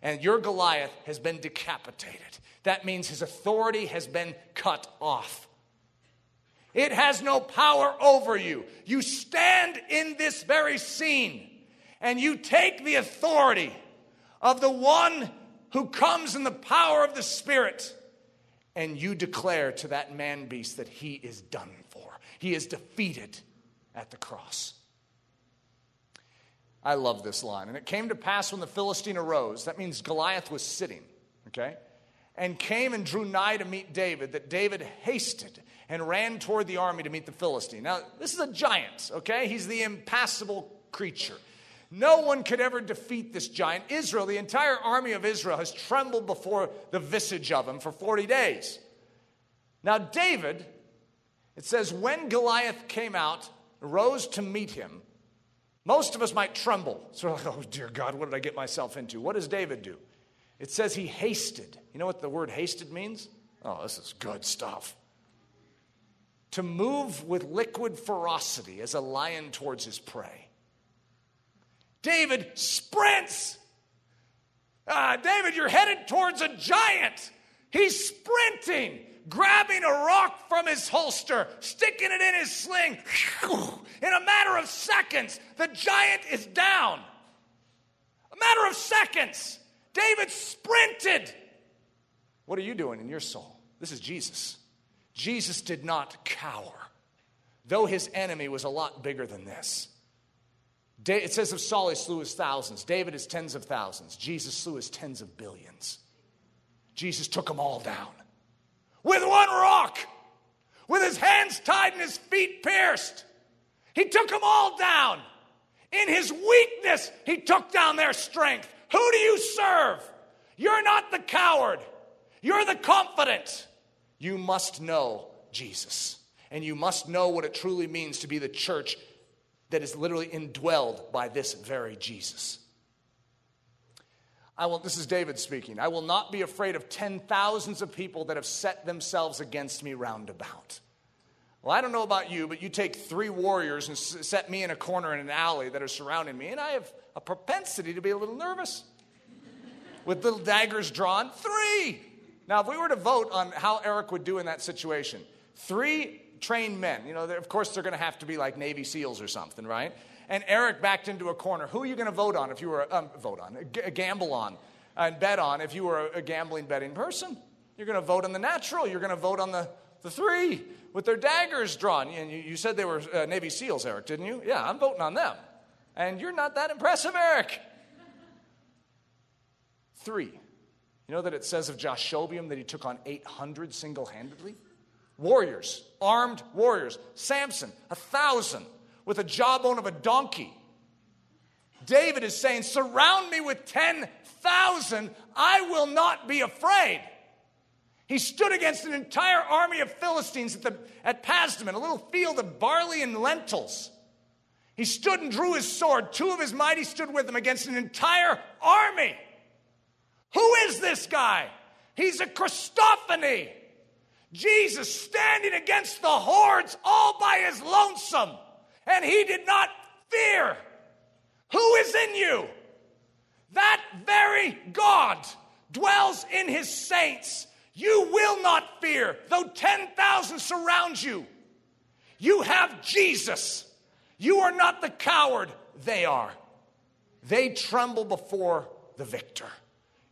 And your Goliath has been decapitated. That means his authority has been cut off. It has no power over you. You stand in this very scene and you take the authority of the one who comes in the power of the Spirit and you declare to that man beast that he is done for. He is defeated at the cross. I love this line. And it came to pass when the Philistine arose, that means Goliath was sitting, okay? And came and drew nigh to meet David, that David hasted and ran toward the army to meet the Philistine. Now, this is a giant, okay? He's the impassible creature. No one could ever defeat this giant. Israel, the entire army of Israel, has trembled before the visage of him for 40 days. Now, David, it says, when Goliath came out, rose to meet him, most of us might tremble. So, like, oh, dear God, what did I get myself into? What does David do? It says he hasted. You know what the word hasted means? Oh, this is good stuff. To move with liquid ferocity as a lion towards his prey. David sprints. Uh, David, you're headed towards a giant. He's sprinting, grabbing a rock from his holster, sticking it in his sling. In a matter of seconds, the giant is down. A matter of seconds, David sprinted. What are you doing in your soul? This is Jesus. Jesus did not cower, though his enemy was a lot bigger than this. It says of Saul, he slew his thousands. David is tens of thousands. Jesus slew his tens of billions. Jesus took them all down with one rock, with his hands tied and his feet pierced. He took them all down. In his weakness, he took down their strength. Who do you serve? You're not the coward. You're the confident. You must know Jesus. And you must know what it truly means to be the church that is literally indwelled by this very Jesus. I will, this is David speaking. I will not be afraid of ten thousands of people that have set themselves against me round about. Well, I don't know about you, but you take three warriors and set me in a corner in an alley that are surrounding me, and I have a propensity to be a little nervous. With little daggers drawn, three. Now, if we were to vote on how Eric would do in that situation, three trained men, you know, of course they're going to have to be like Navy SEALs or something, right? And Eric backed into a corner. Who are you going to vote on if you were, um, vote on, a gamble on, and bet on if you were a gambling betting person? You're going to vote on the natural. You're going to vote on the, the three with their daggers drawn. And you, you said they were uh, Navy SEALs, Eric, didn't you? Yeah, I'm voting on them. And you're not that impressive, Eric. Three. You know that it says of Jashobeam that he took on 800 single handedly? Warriors, armed warriors. Samson, a thousand with a jawbone of a donkey. David is saying, Surround me with 10,000, I will not be afraid. He stood against an entire army of Philistines at, the, at Pasdammim, a little field of barley and lentils. He stood and drew his sword. Two of his mighty stood with him against an entire army. Who is this guy? He's a Christophany. Jesus standing against the hordes all by his lonesome, and he did not fear. Who is in you? That very God dwells in his saints you will not fear, though 10,000 surround you. You have Jesus. You are not the coward, they are. They tremble before the victor.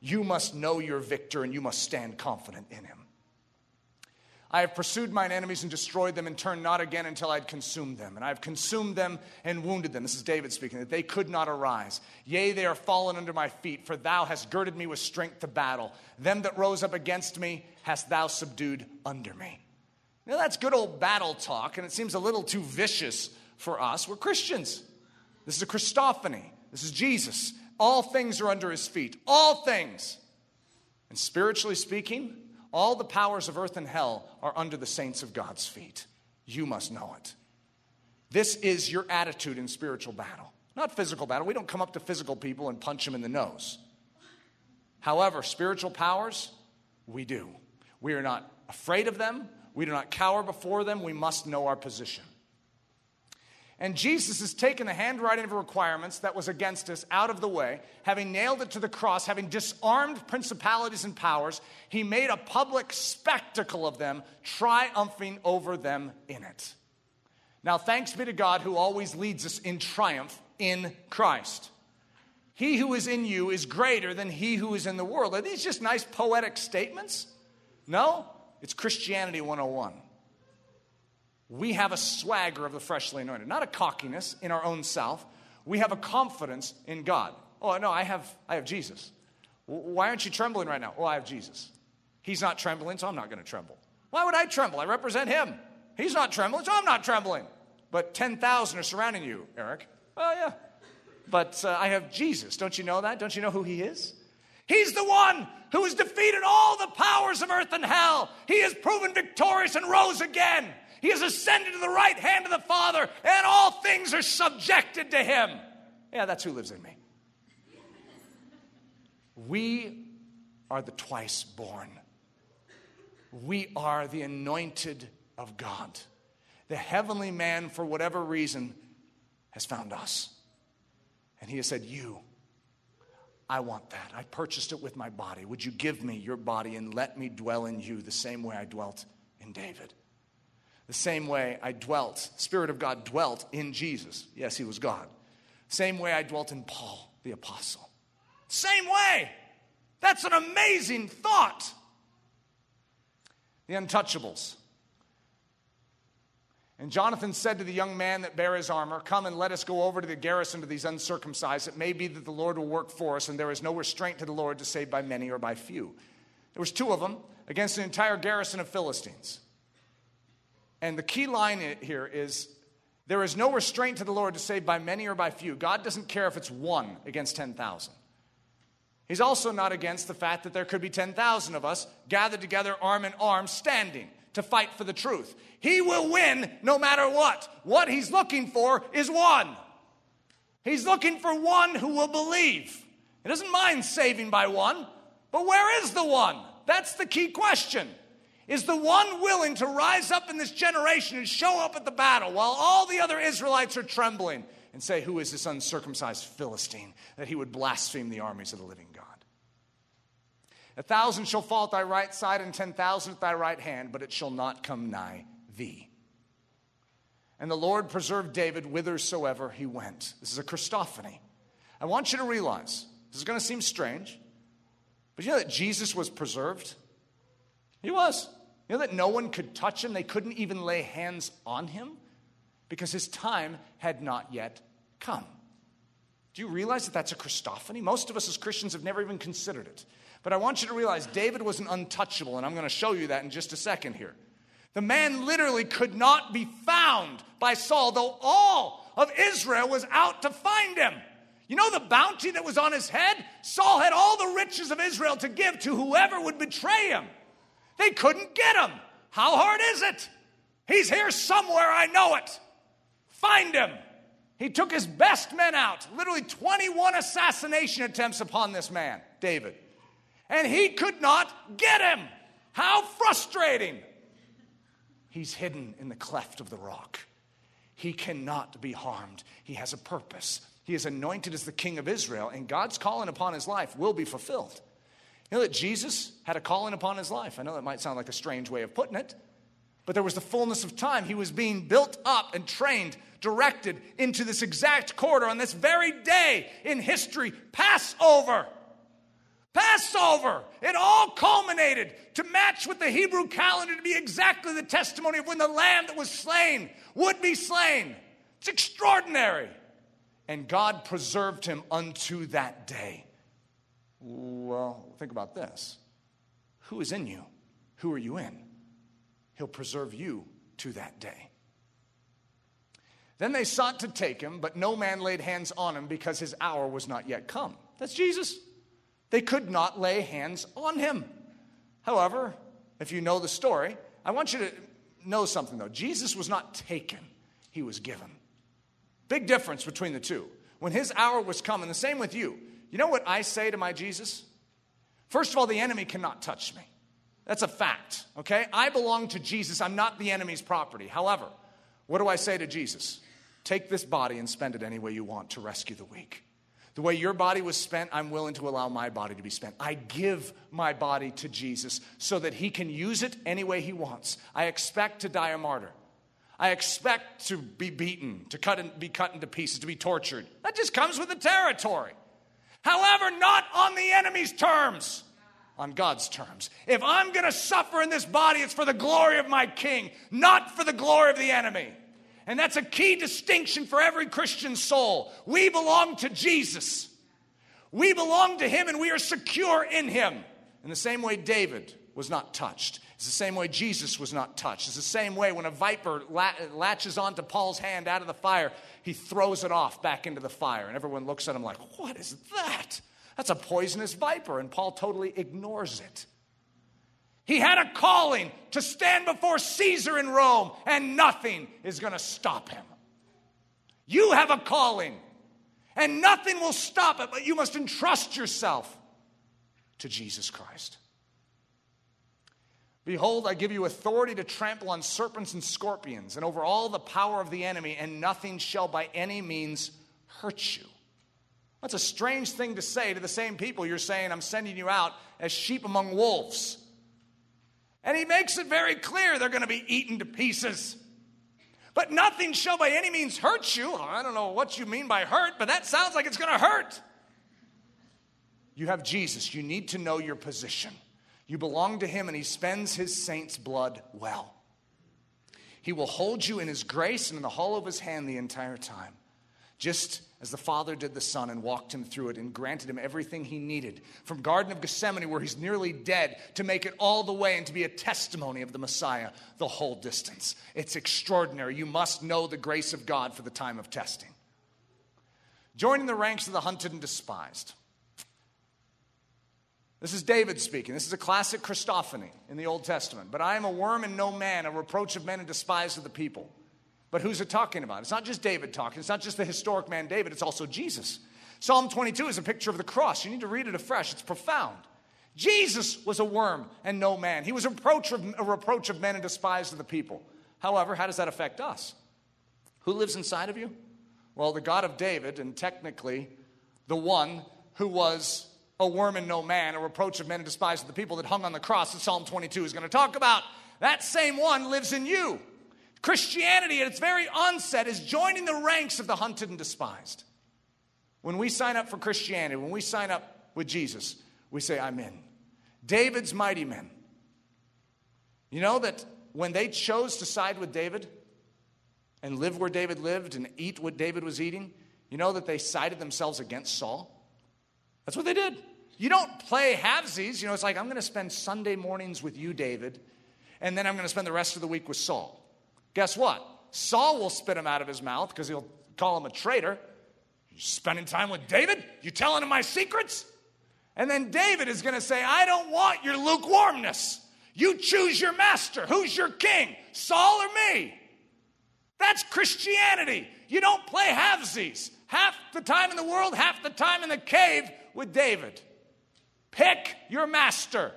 You must know your victor and you must stand confident in him. I have pursued mine enemies and destroyed them and turned not again until I had consumed them. And I have consumed them and wounded them. This is David speaking, that they could not arise. Yea, they are fallen under my feet, for thou hast girded me with strength to battle. Them that rose up against me hast thou subdued under me. Now that's good old battle talk, and it seems a little too vicious for us. We're Christians. This is a Christophany. This is Jesus. All things are under his feet. All things. And spiritually speaking, all the powers of earth and hell are under the saints of God's feet. You must know it. This is your attitude in spiritual battle, not physical battle. We don't come up to physical people and punch them in the nose. However, spiritual powers, we do. We are not afraid of them, we do not cower before them. We must know our position. And Jesus has taken the handwriting of requirements that was against us out of the way, having nailed it to the cross, having disarmed principalities and powers, he made a public spectacle of them, triumphing over them in it. Now, thanks be to God who always leads us in triumph in Christ. He who is in you is greater than he who is in the world. Are these just nice poetic statements? No, it's Christianity 101 we have a swagger of the freshly anointed, not a cockiness in our own self. We have a confidence in God. Oh, no, I have, I have Jesus. Why aren't you trembling right now? Oh, I have Jesus. He's not trembling, so I'm not going to tremble. Why would I tremble? I represent him. He's not trembling, so I'm not trembling. But 10,000 are surrounding you, Eric. Oh, yeah. But uh, I have Jesus. Don't you know that? Don't you know who he is? He's the one who has defeated all the powers of earth and hell. He has proven victorious and rose again. He has ascended to the right hand of the Father, and all things are subjected to him. Yeah, that's who lives in me. We are the twice born. We are the anointed of God. The heavenly man, for whatever reason, has found us. And he has said, You, I want that. I purchased it with my body. Would you give me your body and let me dwell in you the same way I dwelt in David? The same way I dwelt, Spirit of God dwelt in Jesus. Yes, he was God. Same way I dwelt in Paul, the apostle. Same way. That's an amazing thought. The untouchables. And Jonathan said to the young man that bare his armor, Come and let us go over to the garrison to these uncircumcised. It may be that the Lord will work for us, and there is no restraint to the Lord to save by many or by few. There was two of them against an entire garrison of Philistines. And the key line here is there is no restraint to the Lord to save by many or by few. God doesn't care if it's one against 10,000. He's also not against the fact that there could be 10,000 of us gathered together, arm in arm, standing to fight for the truth. He will win no matter what. What he's looking for is one. He's looking for one who will believe. He doesn't mind saving by one, but where is the one? That's the key question. Is the one willing to rise up in this generation and show up at the battle while all the other Israelites are trembling and say, Who is this uncircumcised Philistine that he would blaspheme the armies of the living God? A thousand shall fall at thy right side and ten thousand at thy right hand, but it shall not come nigh thee. And the Lord preserved David whithersoever he went. This is a Christophany. I want you to realize, this is going to seem strange, but you know that Jesus was preserved? He was. You know that no one could touch him, they couldn't even lay hands on him because his time had not yet come. Do you realize that that's a Christophany? Most of us as Christians have never even considered it. But I want you to realize David was an untouchable, and I'm going to show you that in just a second here. The man literally could not be found by Saul, though all of Israel was out to find him. You know the bounty that was on his head? Saul had all the riches of Israel to give to whoever would betray him. They couldn't get him. How hard is it? He's here somewhere, I know it. Find him. He took his best men out, literally 21 assassination attempts upon this man, David. And he could not get him. How frustrating. He's hidden in the cleft of the rock. He cannot be harmed. He has a purpose. He is anointed as the king of Israel, and God's calling upon his life will be fulfilled. You know that Jesus had a calling upon his life. I know that might sound like a strange way of putting it, but there was the fullness of time. He was being built up and trained, directed into this exact corridor on this very day in history Passover. Passover. It all culminated to match with the Hebrew calendar to be exactly the testimony of when the lamb that was slain would be slain. It's extraordinary. And God preserved him unto that day. Well, think about this who is in you? Who are you in? He'll preserve you to that day. Then they sought to take him, but no man laid hands on him because his hour was not yet come. That's Jesus. They could not lay hands on him. However, if you know the story, I want you to know something though. Jesus was not taken, he was given. Big difference between the two. When his hour was coming, the same with you. You know what I say to my Jesus? First of all, the enemy cannot touch me. That's a fact, okay? I belong to Jesus. I'm not the enemy's property. However, what do I say to Jesus? Take this body and spend it any way you want to rescue the weak. The way your body was spent, I'm willing to allow my body to be spent. I give my body to Jesus so that he can use it any way he wants. I expect to die a martyr. I expect to be beaten, to cut in, be cut into pieces, to be tortured. That just comes with the territory. However, not on the enemy's terms, on God's terms. If I'm going to suffer in this body, it's for the glory of my king, not for the glory of the enemy. And that's a key distinction for every Christian soul. We belong to Jesus. We belong to him and we are secure in him. In the same way David was not touched. It's the same way Jesus was not touched. It's the same way when a viper latches onto Paul's hand out of the fire, he throws it off back into the fire. And everyone looks at him like, What is that? That's a poisonous viper. And Paul totally ignores it. He had a calling to stand before Caesar in Rome, and nothing is going to stop him. You have a calling, and nothing will stop it, but you must entrust yourself to Jesus Christ. Behold, I give you authority to trample on serpents and scorpions and over all the power of the enemy, and nothing shall by any means hurt you. That's a strange thing to say to the same people you're saying, I'm sending you out as sheep among wolves. And he makes it very clear they're going to be eaten to pieces. But nothing shall by any means hurt you. Oh, I don't know what you mean by hurt, but that sounds like it's going to hurt. You have Jesus. You need to know your position. You belong to him, and he spends his saints' blood well. He will hold you in his grace and in the hollow of his hand the entire time. Just as the Father did the Son and walked him through it and granted him everything he needed, from Garden of Gethsemane, where he's nearly dead, to make it all the way and to be a testimony of the Messiah the whole distance. It's extraordinary. You must know the grace of God for the time of testing. Joining the ranks of the hunted and despised. This is David speaking. This is a classic Christophany in the Old Testament. But I am a worm and no man, a reproach of men and despised of the people. But who's it talking about? It's not just David talking. It's not just the historic man David. It's also Jesus. Psalm 22 is a picture of the cross. You need to read it afresh. It's profound. Jesus was a worm and no man. He was a reproach of, a reproach of men and despised of the people. However, how does that affect us? Who lives inside of you? Well, the God of David, and technically the one who was a worm and no man, a reproach of men and despised of the people that hung on the cross that Psalm 22 is going to talk about. That same one lives in you. Christianity, at its very onset, is joining the ranks of the hunted and despised. When we sign up for Christianity, when we sign up with Jesus, we say, I'm in. David's mighty men. You know that when they chose to side with David and live where David lived and eat what David was eating, you know that they sided themselves against Saul? That's what they did. You don't play halvesies. You know, it's like, I'm going to spend Sunday mornings with you, David, and then I'm going to spend the rest of the week with Saul. Guess what? Saul will spit him out of his mouth because he'll call him a traitor. You're spending time with David? You telling him my secrets? And then David is going to say, I don't want your lukewarmness. You choose your master. Who's your king, Saul or me? That's Christianity. You don't play halvesies. Half the time in the world, half the time in the cave with David. Pick your master.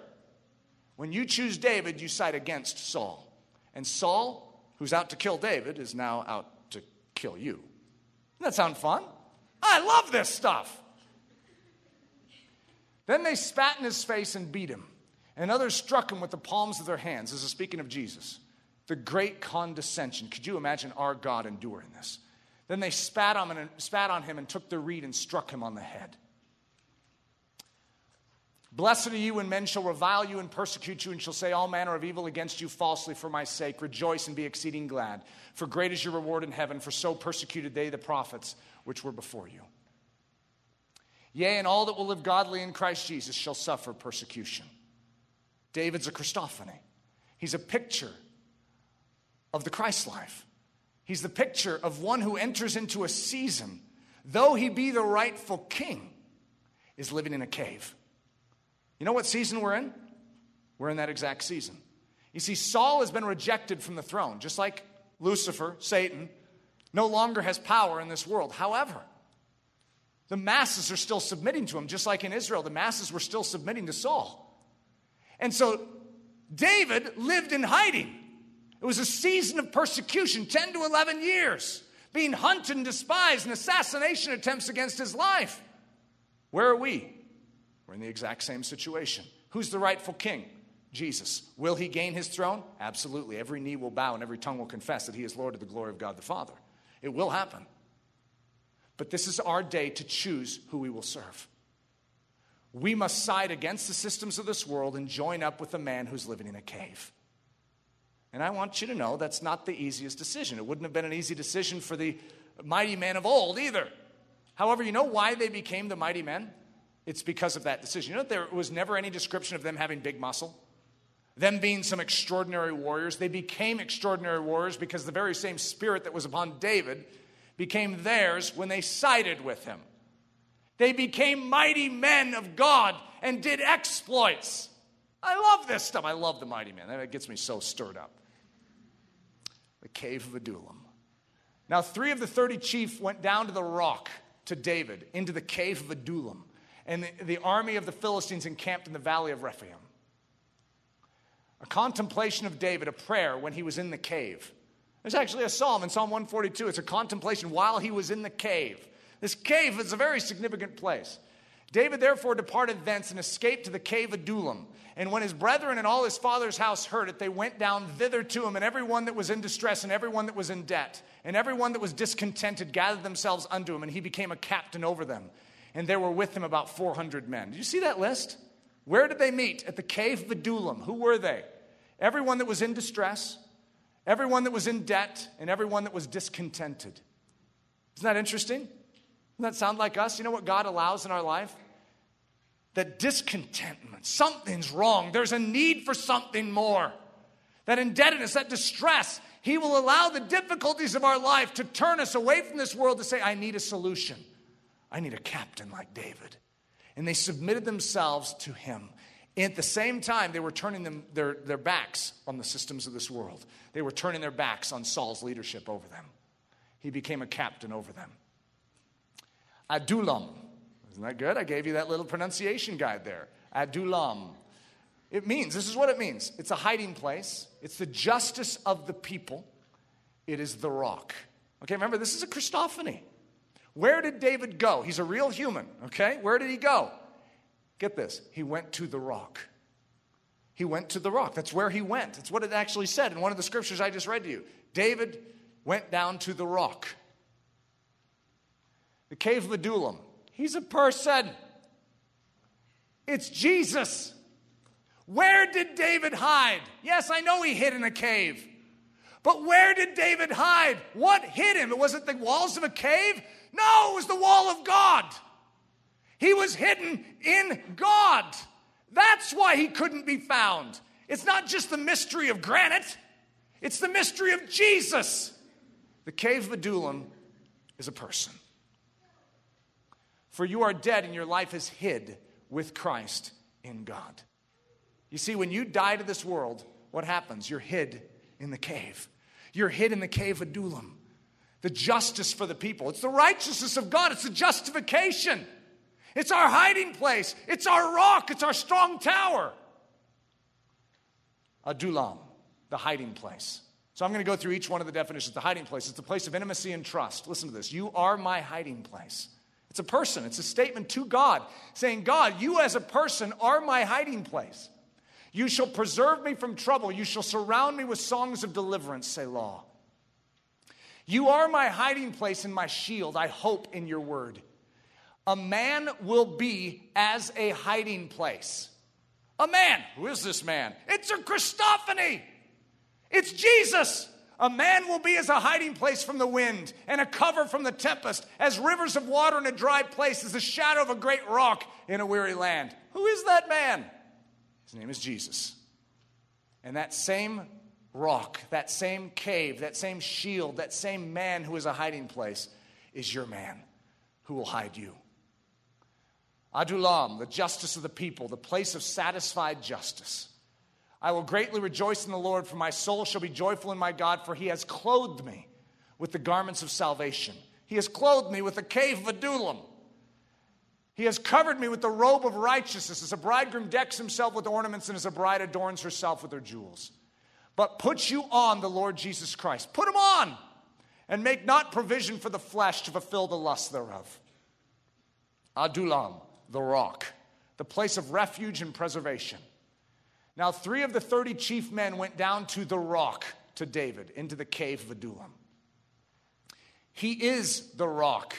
When you choose David, you side against Saul. And Saul, who's out to kill David, is now out to kill you. Doesn't that sound fun? I love this stuff. Then they spat in his face and beat him. And others struck him with the palms of their hands. This is speaking of Jesus. The great condescension. Could you imagine our God enduring this? Then they spat on, him and, spat on him and took the reed and struck him on the head. Blessed are you when men shall revile you and persecute you and shall say all manner of evil against you falsely for my sake. Rejoice and be exceeding glad, for great is your reward in heaven, for so persecuted they the prophets which were before you. Yea, and all that will live godly in Christ Jesus shall suffer persecution. David's a Christophany. He's a picture of the Christ life. He's the picture of one who enters into a season, though he be the rightful king, is living in a cave. You know what season we're in? We're in that exact season. You see, Saul has been rejected from the throne, just like Lucifer, Satan, no longer has power in this world. However, the masses are still submitting to him, just like in Israel, the masses were still submitting to Saul. And so David lived in hiding. It was a season of persecution, 10 to 11 years, being hunted and despised, and assassination attempts against his life. Where are we? We're in the exact same situation. Who's the rightful king? Jesus. Will he gain his throne? Absolutely. Every knee will bow and every tongue will confess that he is Lord of the glory of God the Father. It will happen. But this is our day to choose who we will serve. We must side against the systems of this world and join up with a man who's living in a cave. And I want you to know that's not the easiest decision. It wouldn't have been an easy decision for the mighty men of old either. However, you know why they became the mighty men? It's because of that decision. You know, there was never any description of them having big muscle, them being some extraordinary warriors. They became extraordinary warriors because the very same spirit that was upon David became theirs when they sided with him. They became mighty men of God and did exploits. I love this stuff. I love the mighty men. That gets me so stirred up. The cave of Adullam. Now, three of the 30 chief went down to the rock to David, into the cave of Adullam and the, the army of the Philistines encamped in the valley of Rephaim. A contemplation of David, a prayer when he was in the cave. There's actually a psalm in Psalm 142. It's a contemplation while he was in the cave. This cave is a very significant place. David therefore departed thence and escaped to the cave of Adullam. And when his brethren and all his father's house heard it, they went down thither to him, and everyone that was in distress, and everyone that was in debt, and everyone that was discontented gathered themselves unto him, and he became a captain over them and there were with him about 400 men. Did you see that list? Where did they meet? At the cave of Adullam. Who were they? Everyone that was in distress, everyone that was in debt, and everyone that was discontented. Isn't that interesting? Doesn't that sound like us? You know what God allows in our life? That discontentment, something's wrong. There's a need for something more. That indebtedness, that distress, He will allow the difficulties of our life to turn us away from this world to say, I need a solution. I need a captain like David. and they submitted themselves to him. And At the same time, they were turning them, their, their backs on the systems of this world. They were turning their backs on Saul's leadership over them. He became a captain over them. Adullam. Isn't that good? I gave you that little pronunciation guide there. Adullam. It means, this is what it means it's a hiding place, it's the justice of the people, it is the rock. Okay, remember, this is a Christophany. Where did David go? He's a real human, okay? Where did he go? Get this. He went to the rock. He went to the rock. That's where he went. It's what it actually said in one of the scriptures I just read to you. David went down to the rock. The cave of Adullam. He's a person. It's Jesus. Where did David hide? Yes, I know he hid in a cave. But where did David hide? What hid him? It was it the walls of a cave? No, it was the wall of God. He was hidden in God. That's why he couldn't be found. It's not just the mystery of granite, it's the mystery of Jesus. The cave of Adullam is a person. For you are dead and your life is hid with Christ in God. You see, when you die to this world, what happens? You're hid in the cave. You're hid in the cave of Adullam. The justice for the people. It's the righteousness of God. It's the justification. It's our hiding place. It's our rock. It's our strong tower. Adullam, the hiding place. So I'm going to go through each one of the definitions. The hiding place, it's the place of intimacy and trust. Listen to this. You are my hiding place. It's a person, it's a statement to God saying, God, you as a person are my hiding place. You shall preserve me from trouble. You shall surround me with songs of deliverance, Selah. You are my hiding place and my shield. I hope in your word. A man will be as a hiding place. A man. Who is this man? It's a Christophany. It's Jesus. A man will be as a hiding place from the wind and a cover from the tempest, as rivers of water in a dry place, as the shadow of a great rock in a weary land. Who is that man? His name is Jesus. And that same rock, that same cave, that same shield, that same man who is a hiding place is your man who will hide you. Adullam, the justice of the people, the place of satisfied justice. I will greatly rejoice in the Lord, for my soul shall be joyful in my God, for he has clothed me with the garments of salvation. He has clothed me with the cave of Adullam. He has covered me with the robe of righteousness, as a bridegroom decks himself with ornaments, and as a bride adorns herself with her jewels. But put you on the Lord Jesus Christ. Put him on, and make not provision for the flesh to fulfill the lust thereof. Adullam, the rock, the place of refuge and preservation. Now, three of the 30 chief men went down to the rock to David, into the cave of Adullam. He is the rock.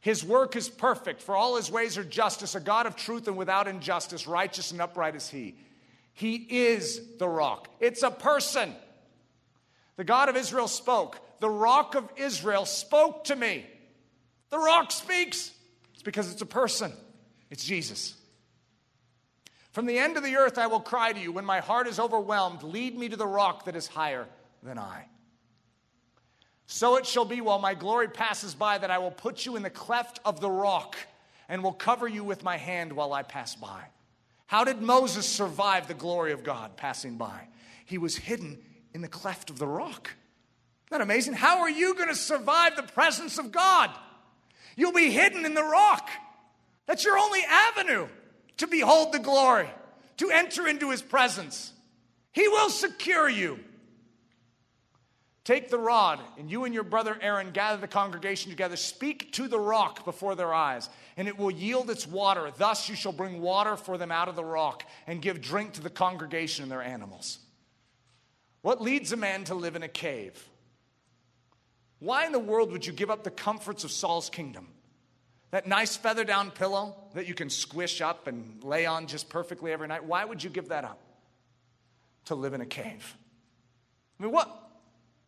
His work is perfect, for all his ways are justice, a God of truth and without injustice, righteous and upright is he. He is the rock. It's a person. The God of Israel spoke. The rock of Israel spoke to me. The rock speaks. It's because it's a person, it's Jesus. From the end of the earth I will cry to you. When my heart is overwhelmed, lead me to the rock that is higher than I. So it shall be while my glory passes by that I will put you in the cleft of the rock and will cover you with my hand while I pass by. How did Moses survive the glory of God passing by? He was hidden in the cleft of the rock. Isn't that amazing? How are you going to survive the presence of God? You'll be hidden in the rock. That's your only avenue to behold the glory, to enter into his presence. He will secure you. Take the rod, and you and your brother Aaron gather the congregation together. Speak to the rock before their eyes, and it will yield its water. Thus you shall bring water for them out of the rock, and give drink to the congregation and their animals. What leads a man to live in a cave? Why in the world would you give up the comforts of Saul's kingdom? That nice feather down pillow that you can squish up and lay on just perfectly every night, why would you give that up to live in a cave? I mean, what,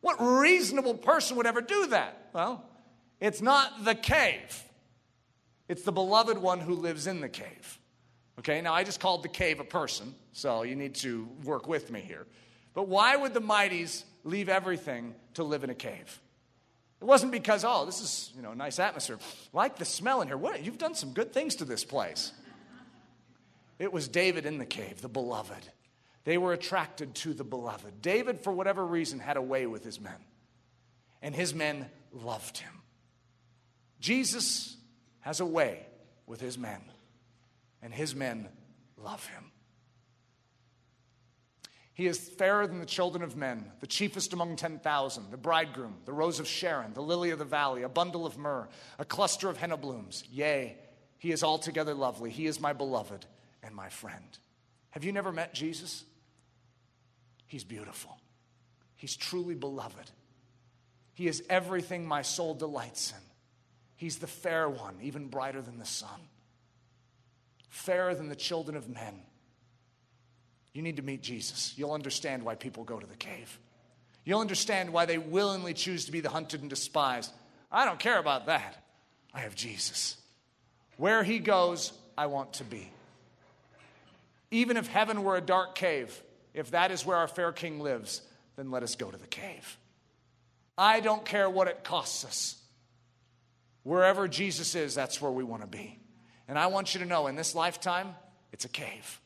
what reasonable person would ever do that? Well, it's not the cave, it's the beloved one who lives in the cave. Okay, now I just called the cave a person, so you need to work with me here. But why would the mighties leave everything to live in a cave? It wasn't because, oh, this is, you know, a nice atmosphere. Like the smell in here. What? You've done some good things to this place. It was David in the cave, the beloved. They were attracted to the beloved. David, for whatever reason, had a way with his men, and his men loved him. Jesus has a way with his men, and his men love him. He is fairer than the children of men, the chiefest among 10,000, the bridegroom, the rose of Sharon, the lily of the valley, a bundle of myrrh, a cluster of henna blooms. Yea, he is altogether lovely. He is my beloved and my friend. Have you never met Jesus? He's beautiful. He's truly beloved. He is everything my soul delights in. He's the fair one, even brighter than the sun, fairer than the children of men. You need to meet Jesus. You'll understand why people go to the cave. You'll understand why they willingly choose to be the hunted and despised. I don't care about that. I have Jesus. Where he goes, I want to be. Even if heaven were a dark cave, if that is where our fair king lives, then let us go to the cave. I don't care what it costs us. Wherever Jesus is, that's where we want to be. And I want you to know in this lifetime, it's a cave.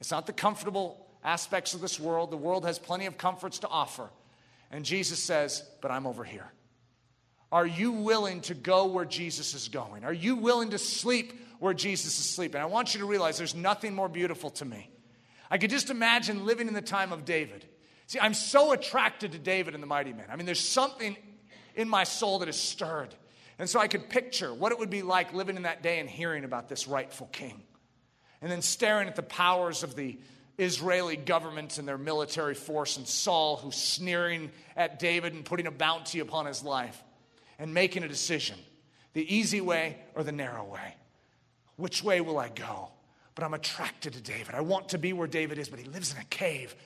It's not the comfortable aspects of this world. The world has plenty of comforts to offer. And Jesus says, But I'm over here. Are you willing to go where Jesus is going? Are you willing to sleep where Jesus is sleeping? I want you to realize there's nothing more beautiful to me. I could just imagine living in the time of David. See, I'm so attracted to David and the mighty men. I mean, there's something in my soul that is stirred. And so I could picture what it would be like living in that day and hearing about this rightful king. And then staring at the powers of the Israeli government and their military force and Saul, who's sneering at David and putting a bounty upon his life and making a decision the easy way or the narrow way. Which way will I go? But I'm attracted to David. I want to be where David is, but he lives in a cave.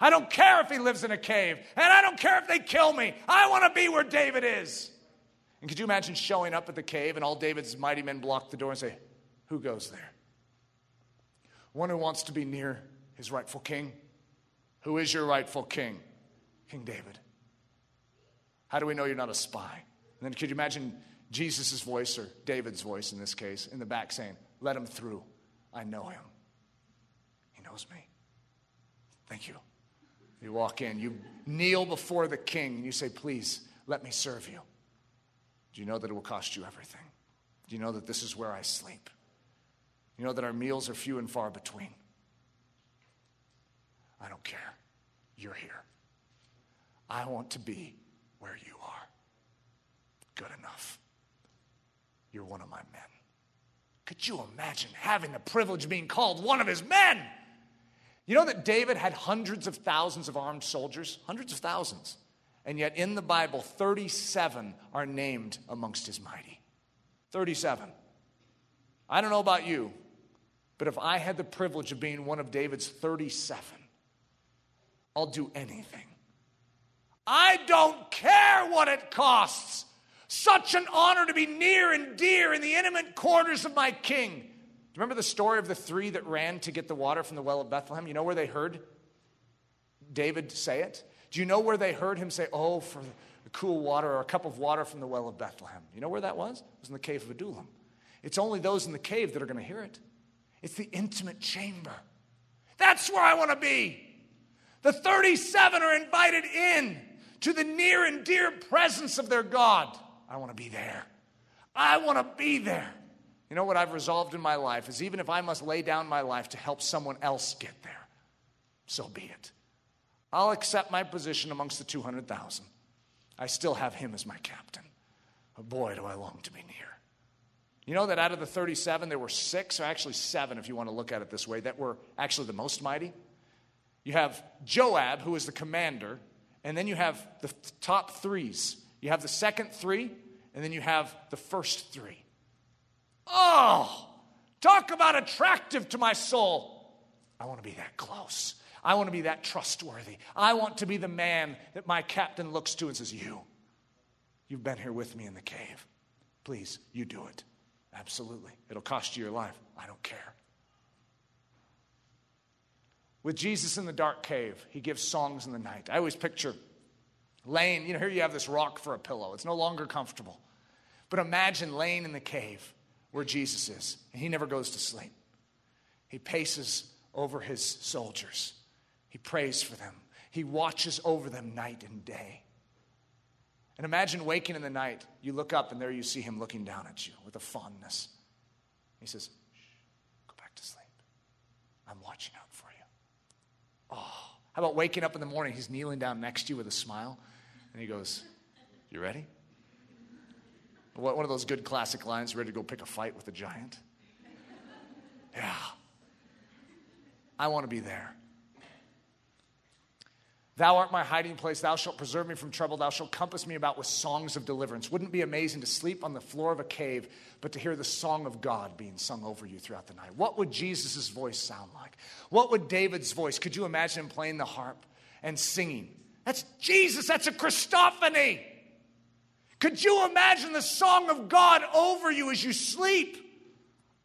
I don't care if he lives in a cave, and I don't care if they kill me. I want to be where David is. And could you imagine showing up at the cave and all David's mighty men block the door and say, Who goes there? One who wants to be near his rightful king. Who is your rightful king? King David. How do we know you're not a spy? And then could you imagine Jesus' voice, or David's voice in this case, in the back saying, Let him through. I know him. He knows me. Thank you. You walk in, you kneel before the king, and you say, Please, let me serve you. Do you know that it will cost you everything? Do you know that this is where I sleep? You know that our meals are few and far between. I don't care. You're here. I want to be where you are good enough. You're one of my men. Could you imagine having the privilege of being called one of his men? You know that David had hundreds of thousands of armed soldiers? Hundreds of thousands. And yet in the Bible, 37 are named amongst his mighty. 37. I don't know about you, but if I had the privilege of being one of David's 37, I'll do anything. I don't care what it costs. Such an honor to be near and dear in the intimate quarters of my king. Do you remember the story of the three that ran to get the water from the well of Bethlehem? You know where they heard David say it? Do you know where they heard him say, Oh, for the cool water or a cup of water from the well of Bethlehem? You know where that was? It was in the cave of Adullam. It's only those in the cave that are going to hear it. It's the intimate chamber. That's where I want to be. The 37 are invited in to the near and dear presence of their God. I want to be there. I want to be there. You know what I've resolved in my life is even if I must lay down my life to help someone else get there, so be it. I'll accept my position amongst the 200,000. I still have him as my captain. But boy, do I long to be near. You know that out of the 37, there were six, or actually seven, if you want to look at it this way, that were actually the most mighty. You have Joab, who is the commander, and then you have the top threes you have the second three, and then you have the first three. Oh, talk about attractive to my soul. I want to be that close. I want to be that trustworthy. I want to be the man that my captain looks to and says, You, you've been here with me in the cave. Please, you do it. Absolutely. It'll cost you your life. I don't care. With Jesus in the dark cave, he gives songs in the night. I always picture Laying, you know, here you have this rock for a pillow. It's no longer comfortable. But imagine laying in the cave where Jesus is, and he never goes to sleep. He paces over his soldiers. He prays for them. He watches over them night and day. And imagine waking in the night, you look up, and there you see him looking down at you with a fondness. He says, Shh, Go back to sleep. I'm watching out for you. Oh, how about waking up in the morning? He's kneeling down next to you with a smile, and he goes, You ready? What one of those good classic lines, ready to go pick a fight with a giant? Yeah. I want to be there. Thou art my hiding place. Thou shalt preserve me from trouble. Thou shalt compass me about with songs of deliverance. Wouldn't it be amazing to sleep on the floor of a cave, but to hear the song of God being sung over you throughout the night? What would Jesus' voice sound like? What would David's voice? Could you imagine him playing the harp and singing? That's Jesus. That's a Christophany. Could you imagine the song of God over you as you sleep?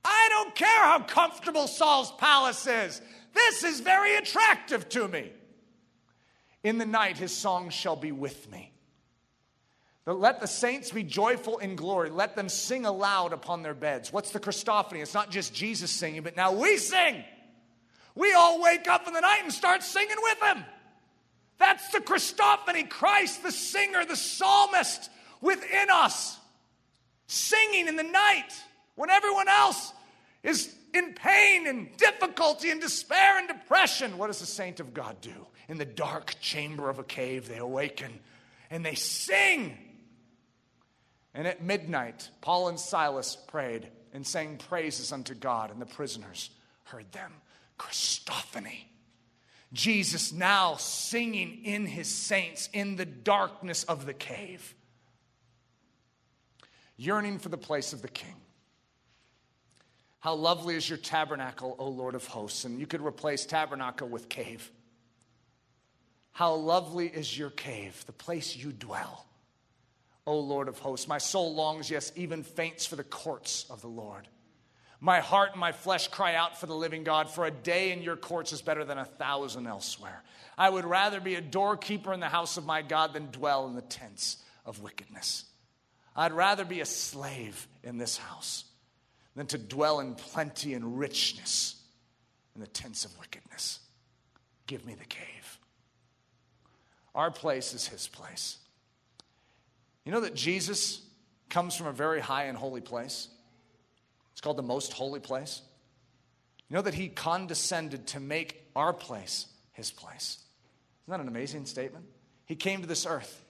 I don't care how comfortable Saul's palace is. This is very attractive to me. In the night, his song shall be with me. Let the saints be joyful in glory. Let them sing aloud upon their beds. What's the Christophany? It's not just Jesus singing, but now we sing. We all wake up in the night and start singing with him. That's the Christophany, Christ, the singer, the psalmist within us, singing in the night when everyone else is in pain and difficulty and despair and depression. What does the saint of God do? in the dark chamber of a cave, they awaken and they sing. And at midnight, Paul and Silas prayed and sang praises unto God, and the prisoners heard them. Christophany. Jesus now singing in his saints in the darkness of the cave, yearning for the place of the king. How lovely is your tabernacle, O Lord of hosts. And you could replace tabernacle with cave. How lovely is your cave, the place you dwell, O Lord of hosts. My soul longs, yes, even faints for the courts of the Lord. My heart and my flesh cry out for the living God, for a day in your courts is better than a thousand elsewhere. I would rather be a doorkeeper in the house of my God than dwell in the tents of wickedness. I'd rather be a slave in this house than to dwell in plenty and richness in the tents of wickedness. Give me the cave. Our place is his place. You know that Jesus comes from a very high and holy place? It's called the most holy place. You know that he condescended to make our place his place. Isn't that an amazing statement? He came to this earth.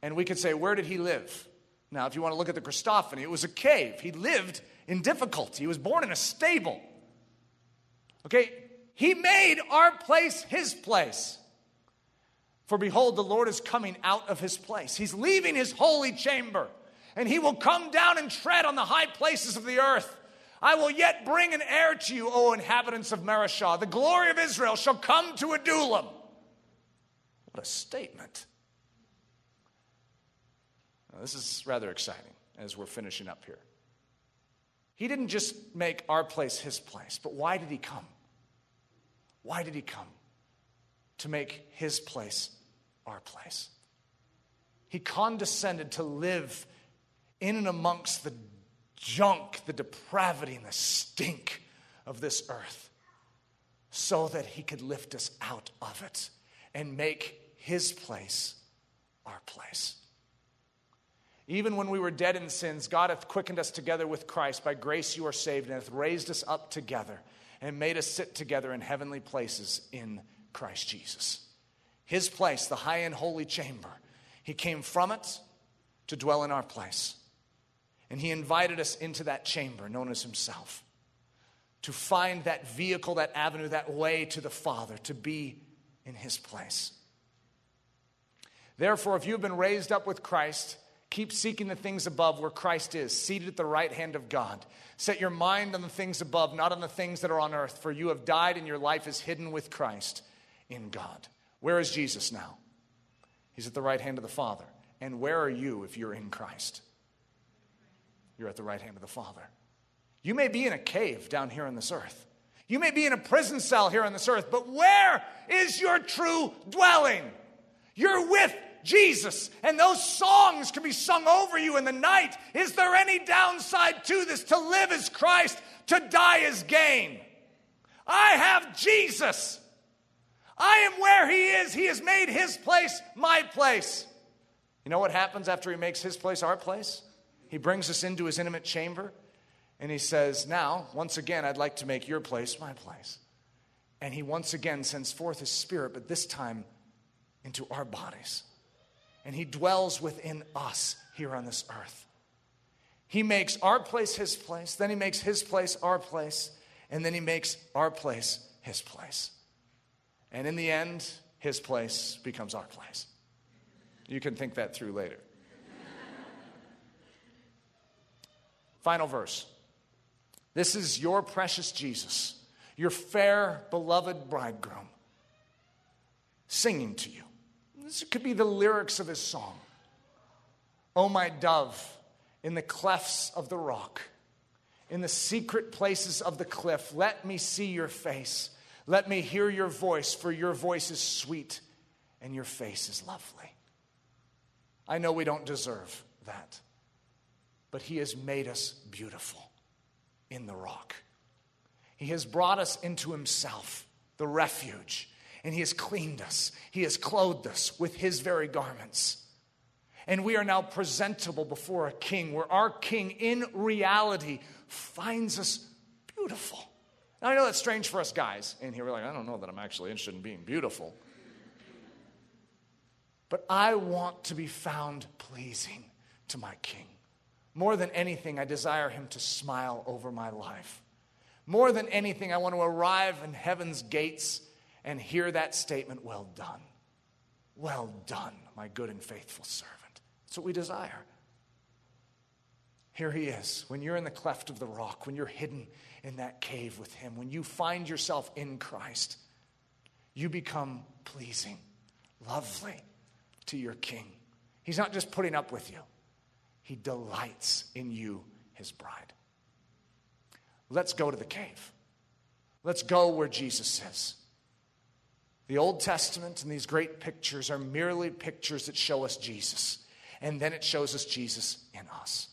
And we could say, where did he live? Now, if you want to look at the Christophany, it was a cave. He lived in difficulty. He was born in a stable. Okay? He made our place his place. For behold, the Lord is coming out of his place. He's leaving his holy chamber, and he will come down and tread on the high places of the earth. I will yet bring an heir to you, O inhabitants of Mareshah. The glory of Israel shall come to Adullam. What a statement. Now, this is rather exciting as we're finishing up here. He didn't just make our place his place, but why did he come? Why did he come? To make his place our place. He condescended to live in and amongst the junk, the depravity, and the stink of this earth so that he could lift us out of it and make his place our place. Even when we were dead in sins, God hath quickened us together with Christ. By grace you are saved, and hath raised us up together and made us sit together in heavenly places in Christ Jesus his place, the high and holy chamber. He came from it to dwell in our place. And he invited us into that chamber known as himself to find that vehicle, that avenue, that way to the Father, to be in his place. Therefore, if you have been raised up with Christ, keep seeking the things above where Christ is, seated at the right hand of God. Set your mind on the things above, not on the things that are on earth, for you have died and your life is hidden with Christ in God. Where is Jesus now? He's at the right hand of the Father. And where are you if you're in Christ? You're at the right hand of the Father. You may be in a cave down here on this earth. You may be in a prison cell here on this earth, but where is your true dwelling? You're with Jesus, and those songs can be sung over you in the night. Is there any downside to this? To live as Christ, to die as gain. I have Jesus. I am where He is. He has made His place my place. You know what happens after He makes His place our place? He brings us into His intimate chamber and He says, Now, once again, I'd like to make your place my place. And He once again sends forth His Spirit, but this time into our bodies. And He dwells within us here on this earth. He makes our place His place, then He makes His place our place, and then He makes our place His place. And in the end, His place becomes our place. You can think that through later. Final verse. This is your precious Jesus, your fair, beloved bridegroom, singing to you. This could be the lyrics of his song. O my dove, in the clefts of the rock, in the secret places of the cliff, let me see your face. Let me hear your voice, for your voice is sweet and your face is lovely. I know we don't deserve that, but He has made us beautiful in the rock. He has brought us into Himself, the refuge, and He has cleaned us. He has clothed us with His very garments. And we are now presentable before a king, where our king in reality finds us beautiful. Now, I know that's strange for us guys in here. We're like, I don't know that I'm actually interested in being beautiful. But I want to be found pleasing to my king. More than anything, I desire him to smile over my life. More than anything, I want to arrive in heaven's gates and hear that statement, Well done. Well done, my good and faithful servant. That's what we desire. Here he is. When you're in the cleft of the rock, when you're hidden in that cave with him, when you find yourself in Christ, you become pleasing, lovely to your king. He's not just putting up with you, he delights in you, his bride. Let's go to the cave. Let's go where Jesus is. The Old Testament and these great pictures are merely pictures that show us Jesus and then it shows us Jesus in us.